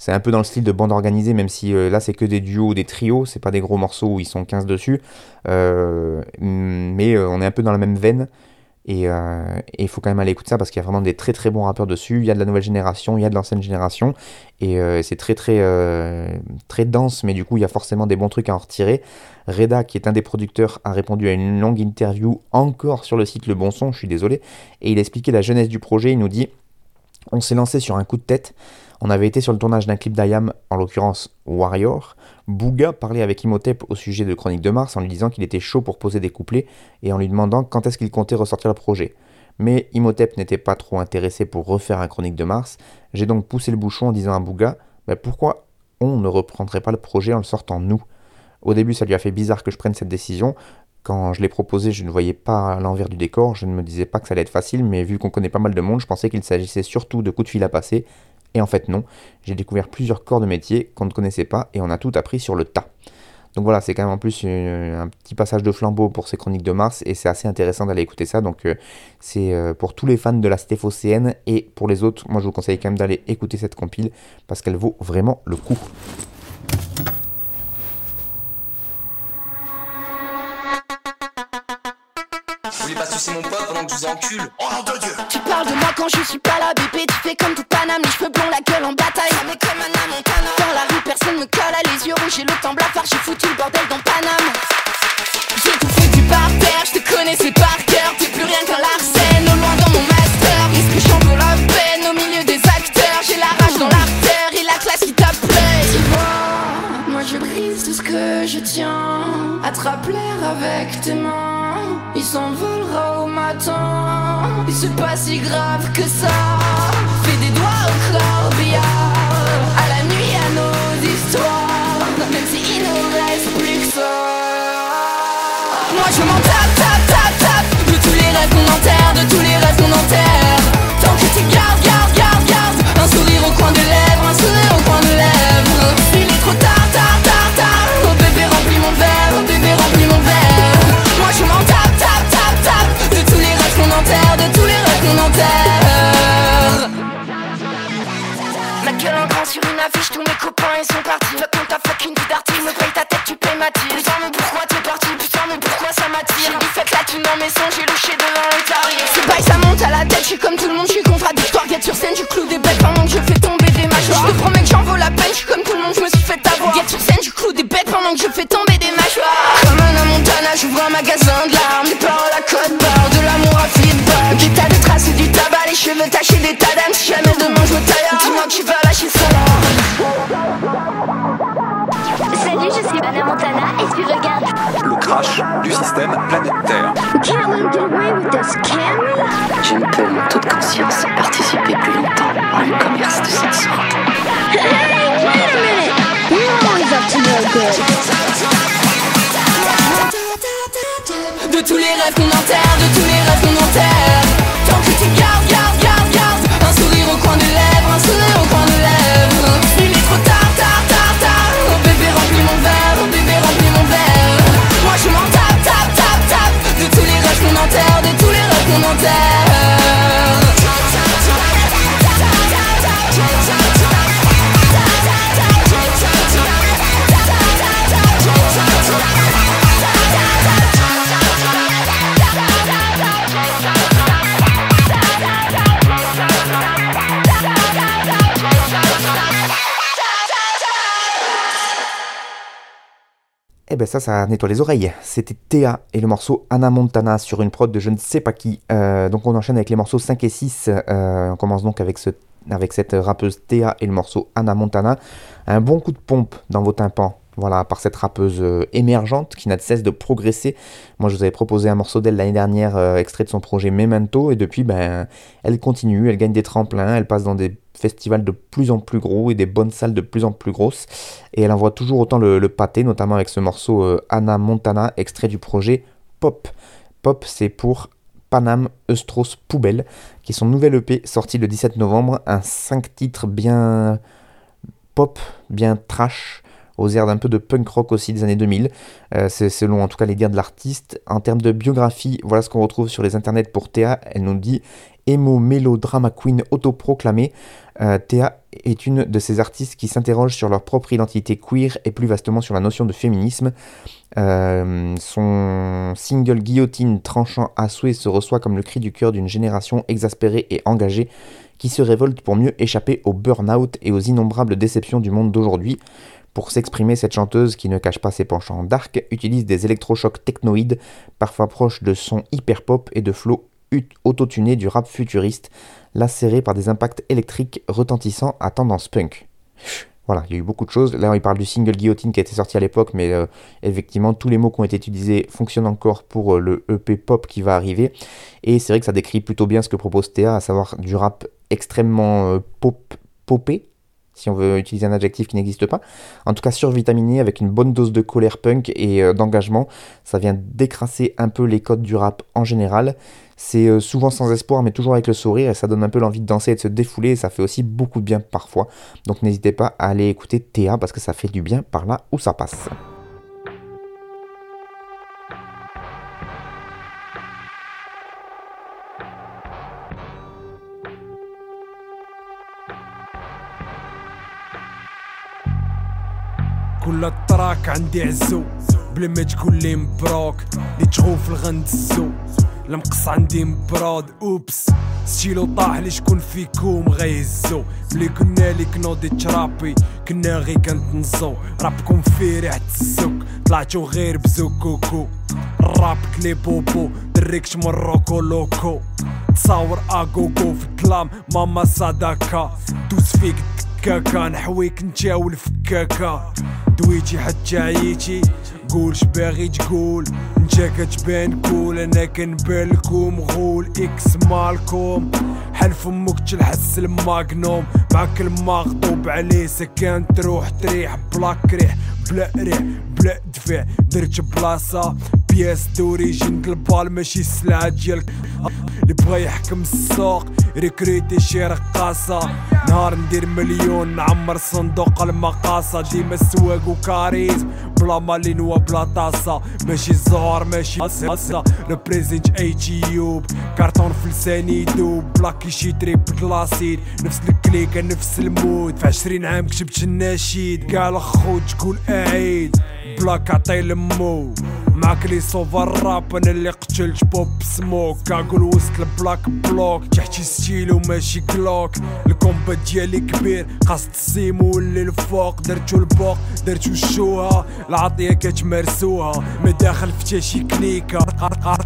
un peu dans le style de bande organisée, même si euh, là c'est que des duos, des trios, c'est pas des gros morceaux où ils sont 15 dessus. mais on est un peu dans la même veine. Euh, et il faut quand même aller écouter ça parce qu'il y a vraiment des très très bons rappeurs dessus. Il y a de la nouvelle génération, il y a de l'ancienne génération. Et euh, c'est très très euh, très dense, mais du coup il y a forcément des bons trucs à en retirer. Reda, qui est un des producteurs, a répondu à une longue interview encore sur le site Le Bon Son, je suis désolé. Et il a expliqué la jeunesse du projet. Il nous dit On s'est lancé sur un coup de tête. On avait été sur le tournage d'un clip d'Ayam, en l'occurrence Warrior. Bouga parlait avec Imhotep au sujet de Chronique de Mars en lui disant qu'il était chaud pour poser des couplets et en lui demandant quand est-ce qu'il comptait ressortir le projet. Mais Imhotep n'était pas trop intéressé pour refaire un Chronique de Mars. J'ai donc poussé le bouchon en disant à Bouga bah, pourquoi on ne reprendrait pas le projet en le sortant nous? Au début, ça lui a fait bizarre que je prenne cette décision. Quand je l'ai proposé, je ne voyais pas l'envers du décor, je ne me disais pas que ça allait être facile, mais vu qu'on connaît pas mal de monde, je pensais qu'il s'agissait surtout de coups de fil à passer et en fait non, j'ai découvert plusieurs corps de métier qu'on ne connaissait pas et on a tout appris sur le tas. Donc voilà, c'est quand même en plus un petit passage de flambeau pour ces chroniques de Mars et c'est assez intéressant d'aller écouter ça. Donc euh, c'est euh, pour tous les fans de la Stéphocéenne et pour les autres, moi je vous conseille quand même d'aller écouter cette compile parce qu'elle vaut vraiment le coup. C'est mon pote pendant que je vous encule. Oh nom de Dieu Tu parles de moi quand je suis pas là, bébé. Tu fais comme tout Paname, les cheveux blonds, la gueule en bataille. Ça met comme un Montana. Dans la rue, personne me colle à les yeux rouges. J'ai le temps blafard, j'ai foutu le bordel dans Paname. J'ai tout fait du parterre, je te connaissais par cœur. T'es plus rien qu'un Larsen, au loin dans mon master. Est-ce que j'en veux la peine au milieu des acteurs? J'ai la rage dans l'artère et la classe qui t'appelle. Je brise tout ce que je tiens. Attrape l'air avec tes mains. Il s'envolera au matin. Et c'est pas si grave que ça. Fais des doigts au corbillard. À la nuit à nos histoires. Même si il nous reste plus que ça. Moi je m'en tape, tape, tape, tape. De tous les rêves qu'on enterre De tous les rêves qu'on enterre tête, tu payes ma tire Putain mais pourquoi t'es parti, putain mais pourquoi ça m'attire J'ai fait la thune dans mes sons, j'ai louché devant le tarif C'est pas ça monte à la tête, je suis comme tout le monde, je suis contradictoire Get sur scène, je cloue des bêtes pendant que je fais tomber des mâchoires. Je te promets que j'en vaut la peine, je suis comme tout le monde, je me suis fait avoir. Get sur scène, je cloue des bêtes pendant que je fais tomber des mâchoires. Comme un Montana, j'ouvre un magasin de larmes Des paroles à code barre, de l'amour à feedback Des tas de traces et du tabac, les cheveux tachés des tas d'âmes. Si jamais demain je me taille, dis-moi que tu vas lâcher ça crash du système planète Terre. Je ne peux, taux de conscience, participer plus longtemps à un commerce de cette sorte. De tous les rêves qu'on enterre, Eh ben ça, ça nettoie les oreilles. C'était Théa et le morceau Anna Montana sur une prod de je ne sais pas qui. Euh, donc on enchaîne avec les morceaux 5 et 6. Euh, on commence donc avec, avec cette rappeuse Théa et le morceau Anna Montana. Un bon coup de pompe dans vos tympans. Voilà, par cette rappeuse euh, émergente qui n'a de cesse de progresser. Moi, je vous avais proposé un morceau d'elle l'année dernière, euh, extrait de son projet Memento, et depuis, ben, elle continue, elle gagne des tremplins, elle passe dans des festivals de plus en plus gros et des bonnes salles de plus en plus grosses, et elle envoie toujours autant le, pâté, notamment avec ce morceau euh, Anna Montana, extrait du projet Pop. Pop, c'est pour Panam Eustros Poubelle, qui est son nouvel EP sorti le 17 novembre, un 5 titres bien pop, bien trash, aux airs d'un peu de punk rock aussi des années 2000. Euh, c'est selon en tout cas les dires de l'artiste. En termes de biographie, voilà ce qu'on retrouve sur les internets pour Théa. Elle nous dit Emo Mélo Drama Queen autoproclamée. Euh, Théa est une de ces artistes qui s'interrogent sur leur propre identité queer et plus vastement sur la notion de féminisme. Euh, son single Guillotine tranchant à souhait se reçoit comme le cri du cœur d'une génération exaspérée et engagée qui se révolte pour mieux échapper au burn-out et aux innombrables déceptions du monde d'aujourd'hui. Pour s'exprimer, cette chanteuse, qui ne cache pas ses penchants dark, utilise des électrochocs technoïdes, parfois proches de sons hyper-pop et de flots autotunés du rap futuriste, lacérés par des impacts électriques retentissants à tendance punk. Voilà, il y a eu beaucoup de choses. Là, il parle du single Guillotine qui a été sorti à l'époque, mais euh, effectivement, tous les mots qui ont été utilisés fonctionnent encore pour euh, le EP pop qui va arriver. Et c'est vrai que ça décrit plutôt bien ce que propose Théa, à savoir du rap extrêmement euh, pop, popé, si on veut utiliser un adjectif qui n'existe pas. En tout cas, survitaminé avec une bonne dose de colère punk et euh, d'engagement. Ça vient décrasser un peu les codes du rap en général. C'est euh, souvent sans espoir, mais toujours avec le sourire, et ça donne un peu l'envie de danser et de se défouler, et ça fait aussi beaucoup de bien parfois. Donc n'hésitez pas à aller écouter Théa, parce que ça fait du bien par là où ça passe. كل التراك عندي عزو. بلا ما تقول لي مبروك اللي تغوف الغندزو المقص عندي مبرود أوبس. ستيلو طاح لي شكون فيكم غيهزو بلي كنا ليك نوضي ترابي كنا غي كنتنزو رابكم فيه ريحة الزوك طلعتو غير بزوكوكو الراب كلي بوبو دريكش مروكو لوكو. تصاور اغوغو في الكلام ماما صداكا دوز فيك كاكا نحويك نجاول فكاكا دويتي حتى عييتي قول باغي تقول. انت كتبان كول أنا كنبان لكم غول. إكس مالكم حلف أمك تلحس الماغنوم. معاك المغضوب عليه سكان تروح تريح بلاك ريح. بلا ريح بلا دفاع درت بلاصة بياس دوريجين البال ماشي سلعة ديالك. اللي بغا يحكم السوق ريكريتي شي رقاصة. نهار ندير مليون. نعمر صندوق المقاصة ديما السواق وكاريزم بلا مالين وبلا طاسة. ماشي زهر ماشي هسا ريبريزنت اي تيوب كارتون في لساني يدوب. بلاكي شي تريب كلاسيد نفس الكليكة نفس المود. في عشرين عام كتبت النشيد. قال اخو تقول أعيد. بلاك عطي لمو معاك لي صوفا الراب أنا اللي قتلت بوب سموك. أقول وسط البلاك بلوك تحتي ستيلو ماشي كلوك. الكومبا ديالي كبير قصد السيمو اللي الفوق. درتو البوق درتو الشوها العطية كتمارسوها. ما داخل في شي كليكا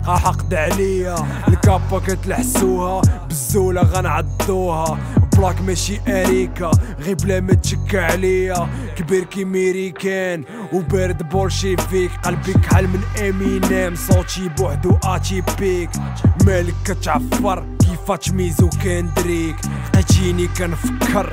حقد عليا. الكابا كتلحسوها بالزولة غنعدوها. بلاك ماشي اريكا غير بلا ما تشك عليا. كبير كي ميريكان وبارد بولشيفيك. قلبي كحل من امينام صوتي بوحدو أتيبيك. مالك كتعفر كيفاش ميزو كندريك؟ لقيتيني كنفكر.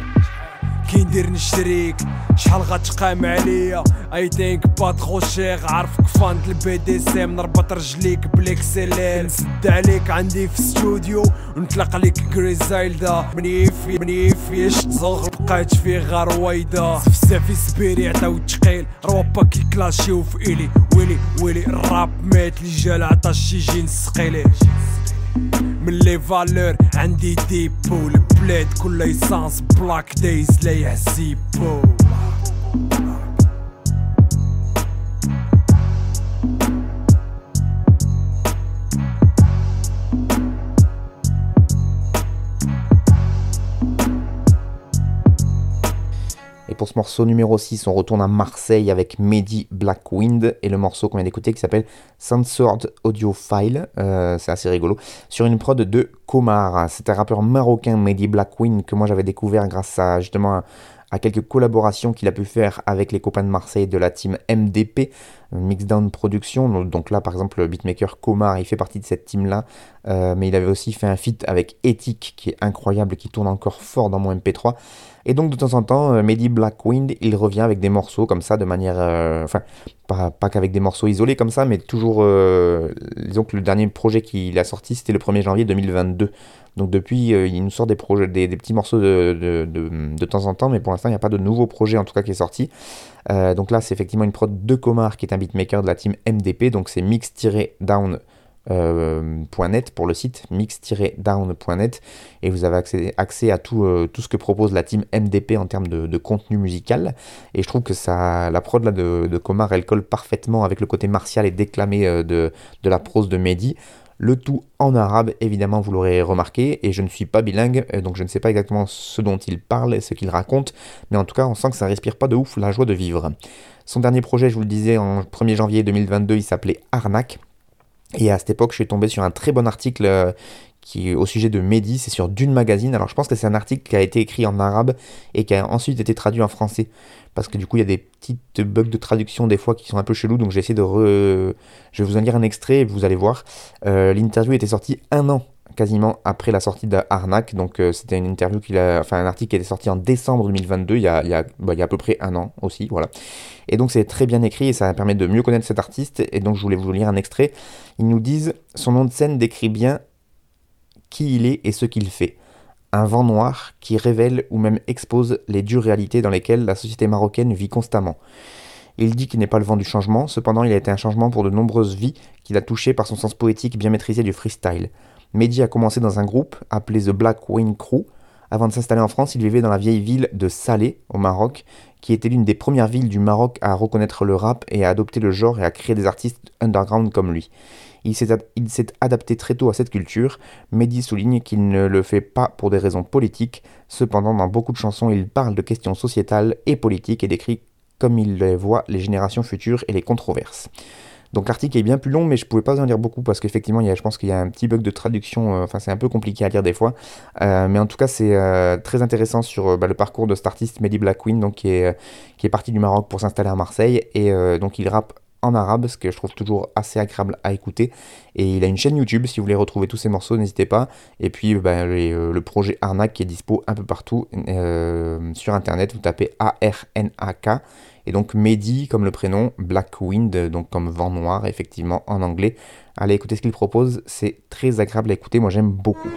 كي نشريك. شحال غتقام عليا؟ اي ثينك با تخو شيغ عارفك فاند البي دي سي نربط رجليك بليكسلين نسد عليك عندي في استوديو ونطلق ليك كريزايلدا. مني في مني في تزغ بقيت فيه غير ويدا. سفسافي سبيري عطاو تقيل روبا كي كلاشيو في إيلي. ويلي ويلي الراب مات. لي جال عطا شي جنس ثقيلي. من لي فالور عندي ديبو البلاد كل ايسانس بلاك دايز لا يحسيبو Et pour ce morceau numéro 6, on retourne à Marseille avec Mehdi Blackwind et le morceau qu'on vient d'écouter qui s'appelle Censored Audio File, euh, c'est assez rigolo, sur une prod de Komar. C'est un rappeur marocain, Mehdi Blackwind, que moi j'avais découvert grâce à justement à quelques collaborations qu'il a pu faire avec les copains de Marseille de la team MDP, Mixdown Production. Donc là, par exemple, le beatmaker Komar, il fait partie de cette team-là. Euh, mais il avait aussi fait un feat avec Ethic, qui est incroyable, qui tourne encore fort dans mon MP3. Et donc de temps en temps, euh, Mehdi Blackwind, il revient avec des morceaux comme ça, de manière... euh, Enfin, pas, pas qu'avec des morceaux isolés comme ça, mais toujours... euh, disons que le dernier projet qu'il a sorti, c'était le 1er janvier 2022. Donc depuis, il nous sort des, projets, des, petits morceaux de, de, de- de temps en temps, mais pour l'instant, il n'y a pas de nouveau projet en tout cas qui est sorti. Donc là, c'est effectivement une prod de Komar, qui est un beatmaker de la team MDP, donc c'est mix-down euh, .net pour le site mix-down.net et vous avez accès, à tout, euh, tout ce que propose la team MDP en termes de, de contenu musical. Et je trouve que ça, la prod de, de Komar elle colle parfaitement avec le côté martial et déclamé euh, de, de la prose de Mehdi. Le tout en arabe, évidemment, vous l'aurez remarqué, et je ne suis pas bilingue, donc je ne sais pas exactement ce dont il parle et ce qu'il raconte, mais en tout cas, on sent que ça respire pas de ouf la joie de vivre. Son dernier projet, je vous le disais, en 1er janvier 2022, il s'appelait Arnaque, et à cette époque, je suis tombé sur un très bon article euh, qui, au sujet de Mehdi, c'est sur Dune Magazine. Alors je pense que c'est un article qui a été écrit en arabe et qui a ensuite été traduit en français. Parce que du coup, il y a des petites bugs de traduction des fois qui sont un peu chelous. Donc j'ai essayé de... Re... Je vais vous en lire un extrait et vous allez voir. Euh, L'interview était sortie un an quasiment après la sortie d'Arnaque. Donc euh, c'était une interview qu'il a, enfin un article qui était sorti en décembre 2022, il y a, il bah, il y a à peu près un an aussi, voilà. Et donc c'est très bien écrit et ça permet de mieux connaître cet artiste. Et donc je voulais vous lire un extrait. Ils nous disent son nom de scène décrit bien qui il est et ce qu'il fait. Un vent noir qui révèle ou même expose les dures réalités dans lesquelles la société marocaine vit constamment. Il dit qu'il n'est pas le vent du changement, cependant il a été un changement pour de nombreuses vies qu'il a touchées par son sens poétique bien maîtrisé du freestyle. Mehdi a commencé dans un groupe appelé The Black Wing Crew. Avant de s'installer en France, il vivait dans la vieille ville de Salé, au Maroc, qui était l'une des premières villes du Maroc à reconnaître le rap et à adopter le genre et à créer des artistes underground comme lui. Il s'est adapté très tôt à cette culture. Mehdi souligne qu'il ne le fait pas pour des raisons politiques. Cependant, dans beaucoup de chansons, il parle de questions sociétales et politiques et décrit comme il les voit les générations futures et les controverses. Donc l'article est bien plus long, mais je pouvais pas en dire beaucoup parce qu'effectivement, je pense qu'il y a un petit bug de traduction. euh, Enfin, c'est un peu compliqué à lire des fois, Euh, mais en tout cas, c'est euh, très intéressant sur bah, le parcours de cet artiste Mehdi Blackwind, donc qui est qui est parti du Maroc pour s'installer à Marseille et donc il rappe en arabe, ce que je trouve toujours assez agréable à écouter. Et il a une chaîne YouTube, si vous voulez retrouver tous ses morceaux, n'hésitez pas. Et puis bah, les, euh, le projet Arnaque qui est dispo un peu partout euh, sur internet, vous tapez A-R-N-A-K. Et donc Mehdi comme le prénom, Black Wind, donc comme vent noir effectivement en anglais. Allez écouter ce qu'il propose, c'est très agréable à écouter, moi j'aime beaucoup.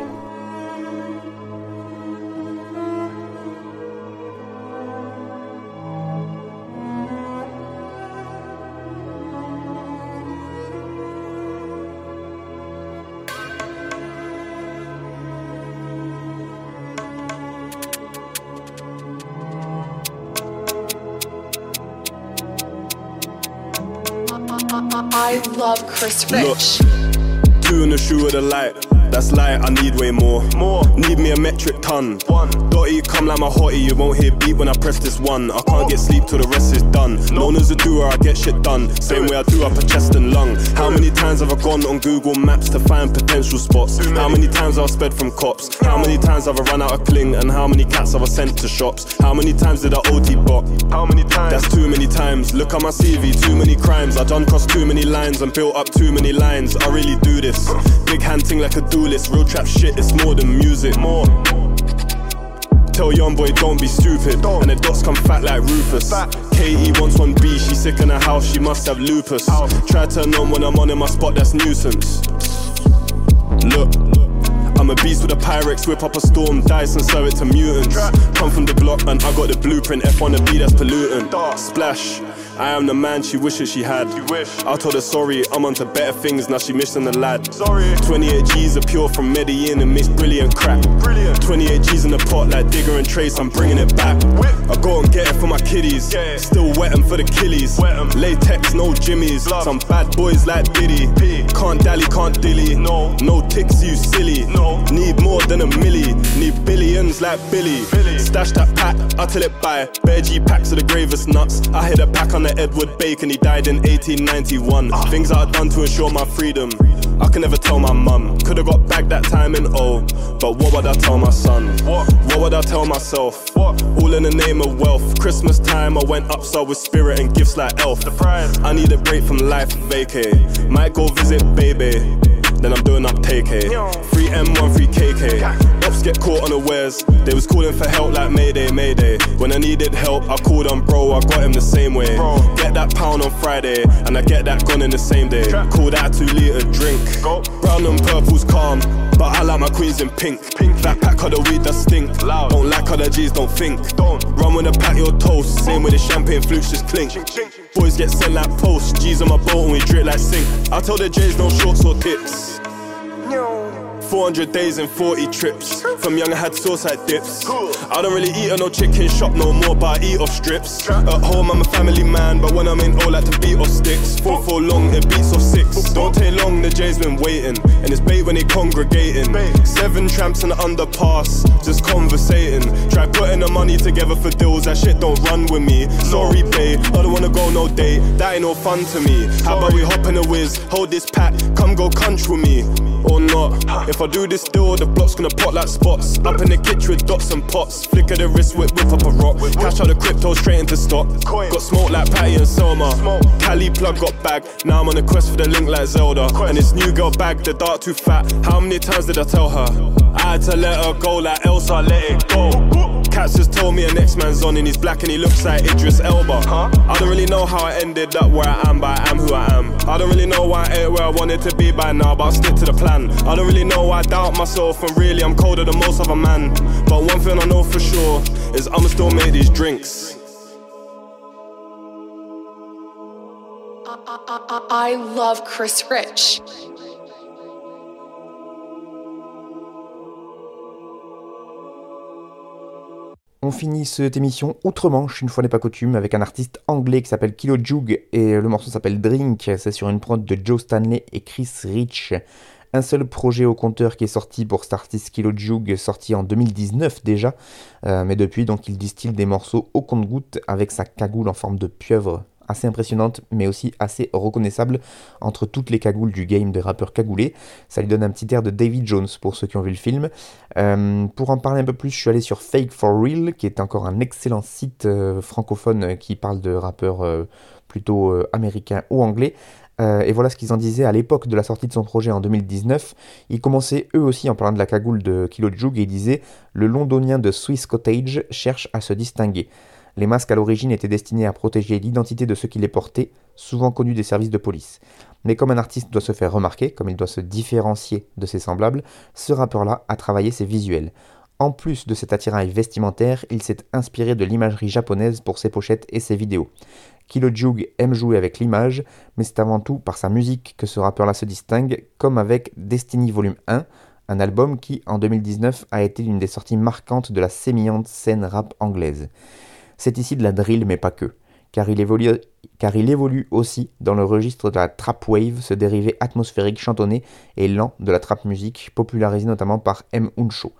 I love Chris Look, Rich. two in the shoe of the light. That's light, I need way more. More. Need me a metric ton. One. Dotty, come like my hottie. You won't hear beat when I press this one. I can't get sleep till the rest is done. Known as a doer, I get shit done. Same way I do up a chest and lung. How many times have I gone on Google Maps to find potential spots? How many times have I sped from cops? How many times have I run out of cling? And how many cats have I sent to shops? How many times did I OT bot? How many times? That's too many times. Look at my CV, too many crimes. I done crossed too many lines and built up too many lines. I really do this. Big hunting like a duelist. Real trap shit, it's more than music. More. Tell young boy don't be stupid. Don't. And the dots come fat like Rufus. Katie wants one B, she sick in her house, she must have lupus. Try turn on when I'm on in my spot, that's nuisance. Look. I'm a beast with a Pyrex, whip up a storm, dice and serve it to mutants. Come from the block and I got the blueprint, F on the B, that's pollutant. Splash. I am the man she wishes she had. Wish. I told her sorry, I'm onto better things, now she missing the lad. Sorry. 28 G's are pure from Medellin and makes brilliant crack. Brilliant. 28 G's in the pot like Digger and Trace, I'm bringing it back. Whip. I go and get it for my kiddies. Yeah. Still wet 'em for the killies. Wet. Latex, no jimmies. Love. Some bad boys like Diddy. P. Can't dally, can't dilly. No. No ticks, you silly. No. Need more than a milli. Need billions like Billy. Billy. Stash that pack, I tell it by. Bare G packs of the gravest nuts. I hit a pack on the Edward Bacon, he died in 1891. Things that I done to ensure my freedom. I can never tell my mum. Could've got back that time in O. But what would I tell my son? What? What would I tell myself? What? All in the name of wealth. Christmas time, I went upside with spirit and gifts like elf. I need a break from life, vacay. Might go visit baby then I'm doing up take Free M1, free KK. Ops get caught unawares. They was calling for help like Mayday, Mayday. When I needed help, I called on bro, I got him the same way. Get that pound on Friday, and I get that gun in the same day. Call that two liter drink. Brown and purple's calm, but I like my queens in pink. Pink. That pack of the weed that stink. Loud. Don't like other G's, don't think. Don't run with a pack your toast. Same with the champagne flutes just clink. Boys get sent like post. G's on my boat and we drip like sink. I tell the J's no shorts or tips. 400 days and 40 trips. From young I had like dips. I don't really eat at no chicken shop no more, but I eat off strips. At home I'm a family man, but when I'm in all like to beat off sticks. Four for long, it beats off six. Don't take long, the J's been waiting. And it's bait when they congregating. Seven tramps in the underpass, just conversating. Try putting the money together for deals, that shit don't run with me. Sorry, babe, I don't wanna go no date, that ain't no fun to me. How about we hop in a whiz, hold this pack, come go country with me. Or not. If I do this deal, the block's gonna pot like spots. Up in the kitchen with dots and pots. Flicker the wrist, whip, whip up a rock. Cash out the crypto straight into stock. Got smoke like Patty and Selma. Cali plug got bag. Now I'm on a quest for the link like Zelda. And this new girl bag, the dart too fat. How many times did I tell her? I had to let her go like Elsa, let it go. Cats just told me a next man's on and he's black and he looks like Idris Elba. Huh? I don't really know how I ended up where I am, but I am who I am. I don't really know why I ain't where I wanted to be by now, but I'll stick to the plan. I don't really know I doubt myself, and really I'm colder than most man. But one thing I know for sure is I'ma still make these drinks. I, I, I love Chris Rich. On finit cette émission outre-Manche, une fois n'est pas coutume, avec un artiste anglais qui s'appelle Kilo Jug et le morceau s'appelle Drink. C'est sur une prod de Joe Stanley et Chris Rich. Un seul projet au compteur qui est sorti pour cet Kilo Jug, sorti en 2019 déjà, euh, mais depuis donc il distille des morceaux au compte-goutte avec sa cagoule en forme de pieuvre assez impressionnante, mais aussi assez reconnaissable entre toutes les cagoules du game de rappeurs cagoulés. Ça lui donne un petit air de David Jones pour ceux qui ont vu le film. Euh, pour en parler un peu plus, je suis allé sur Fake for Real, qui est encore un excellent site euh, francophone qui parle de rappeurs plutôt américains ou anglais. Et voilà ce qu'ils en disaient à l'époque de la sortie de son projet en 2019. Ils commençaient eux aussi en parlant de la cagoule de Kilo Jug et ils disaient Le londonien de Swiss Cottage cherche à se distinguer. Les masques à l'origine étaient destinés à protéger l'identité de ceux qui les portaient, souvent connus des services de police. Mais comme un artiste doit se faire remarquer, comme il doit se différencier de ses semblables, ce rappeur-là a travaillé ses visuels. En plus de cet attirail vestimentaire, il s'est inspiré de l'imagerie japonaise pour ses pochettes et ses vidéos. Kilo Jug aime jouer avec l'image, mais c'est avant tout par sa musique que ce rappeur-là se distingue, comme avec Destiny Volume 1, un album qui, en 2019, a été l'une des sorties marquantes de la sémillante scène rap anglaise. C'est ici de la drill, mais pas que. car il évolue, aussi dans le registre de la trap wave, ce dérivé atmosphérique chantonné et lent de la trap musique, popularisé notamment par M. Uncho.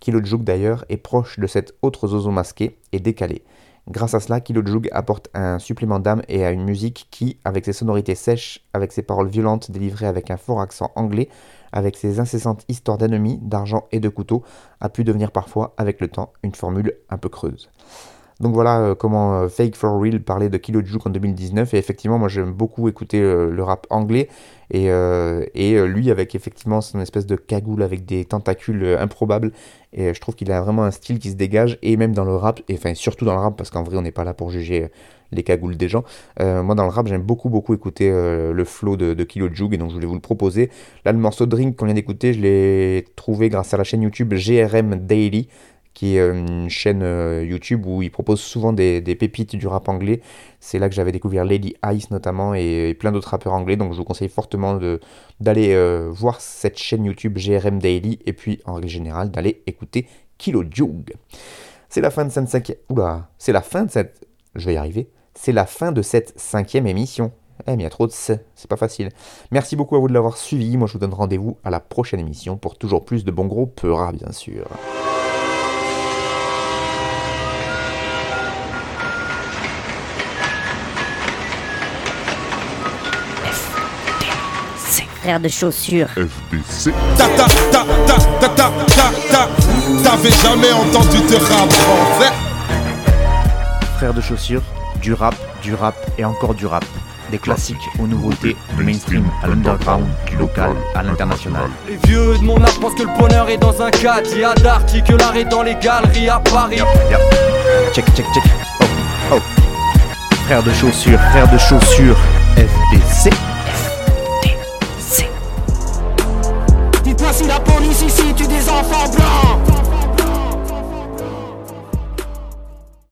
Kilo Juke d'ailleurs est proche de cet autre zozo masqué et décalé. Grâce à cela, Kilo Juke apporte un supplément d'âme et à une musique qui, avec ses sonorités sèches, avec ses paroles violentes délivrées avec un fort accent anglais, avec ses incessantes histoires d'ennemis, d'argent et de couteaux, a pu devenir parfois, avec le temps, une formule un peu creuse. Donc voilà euh, comment euh, Fake for Real parlait de Kilo Juke en 2019. Et effectivement, moi j'aime beaucoup écouter euh, le rap anglais. Et, lui, avec effectivement son espèce de cagoule avec des tentacules improbables. Et je trouve qu'il a vraiment un style qui se dégage. Et même dans le rap, et enfin surtout dans le rap, parce qu'en vrai, on n'est pas là pour juger les cagoules des gens. moi, dans le rap, j'aime beaucoup, beaucoup écouter le flow de, de Kilo Juke. Et donc, je voulais vous le proposer. Là, le morceau Drink qu'on vient d'écouter, je l'ai trouvé grâce à la chaîne YouTube GRM Daily qui est euh, une chaîne euh, YouTube où il propose souvent des, pépites du rap anglais. C'est là que j'avais découvert Lady Ice notamment et, plein d'autres rappeurs anglais. Donc je vous conseille fortement d'aller euh, voir cette chaîne YouTube GRM Daily et puis en règle générale d'aller écouter Kilo Jug. C'est la fin de cette Oula, c'est la fin de cette. Je vais y arriver. C'est la fin de cette cinquième émission. Eh, mais il y a trop de c'est pas facile. Merci beaucoup à vous de l'avoir suivi. Moi, je vous donne rendez-vous à la prochaine émission pour toujours plus de bons gros peuras, bien sûr. Frère de chaussures. FBC. Ta ta ta ta ta ta ta ta. T'avais jamais entendu de rap français Frère de chaussures, du rap, du rap et encore du rap. Des classiques aux nouveautés, du mainstream à l'underground, du local à l'international. Les vieux de mon âge pensent que le bonheur est dans un cadre. Il y a que l'art est dans les galeries à Paris. Check, check, check. Oh, oh. Frère de chaussures, frère de chaussures, FBC. Si la police ici tue des enfants blancs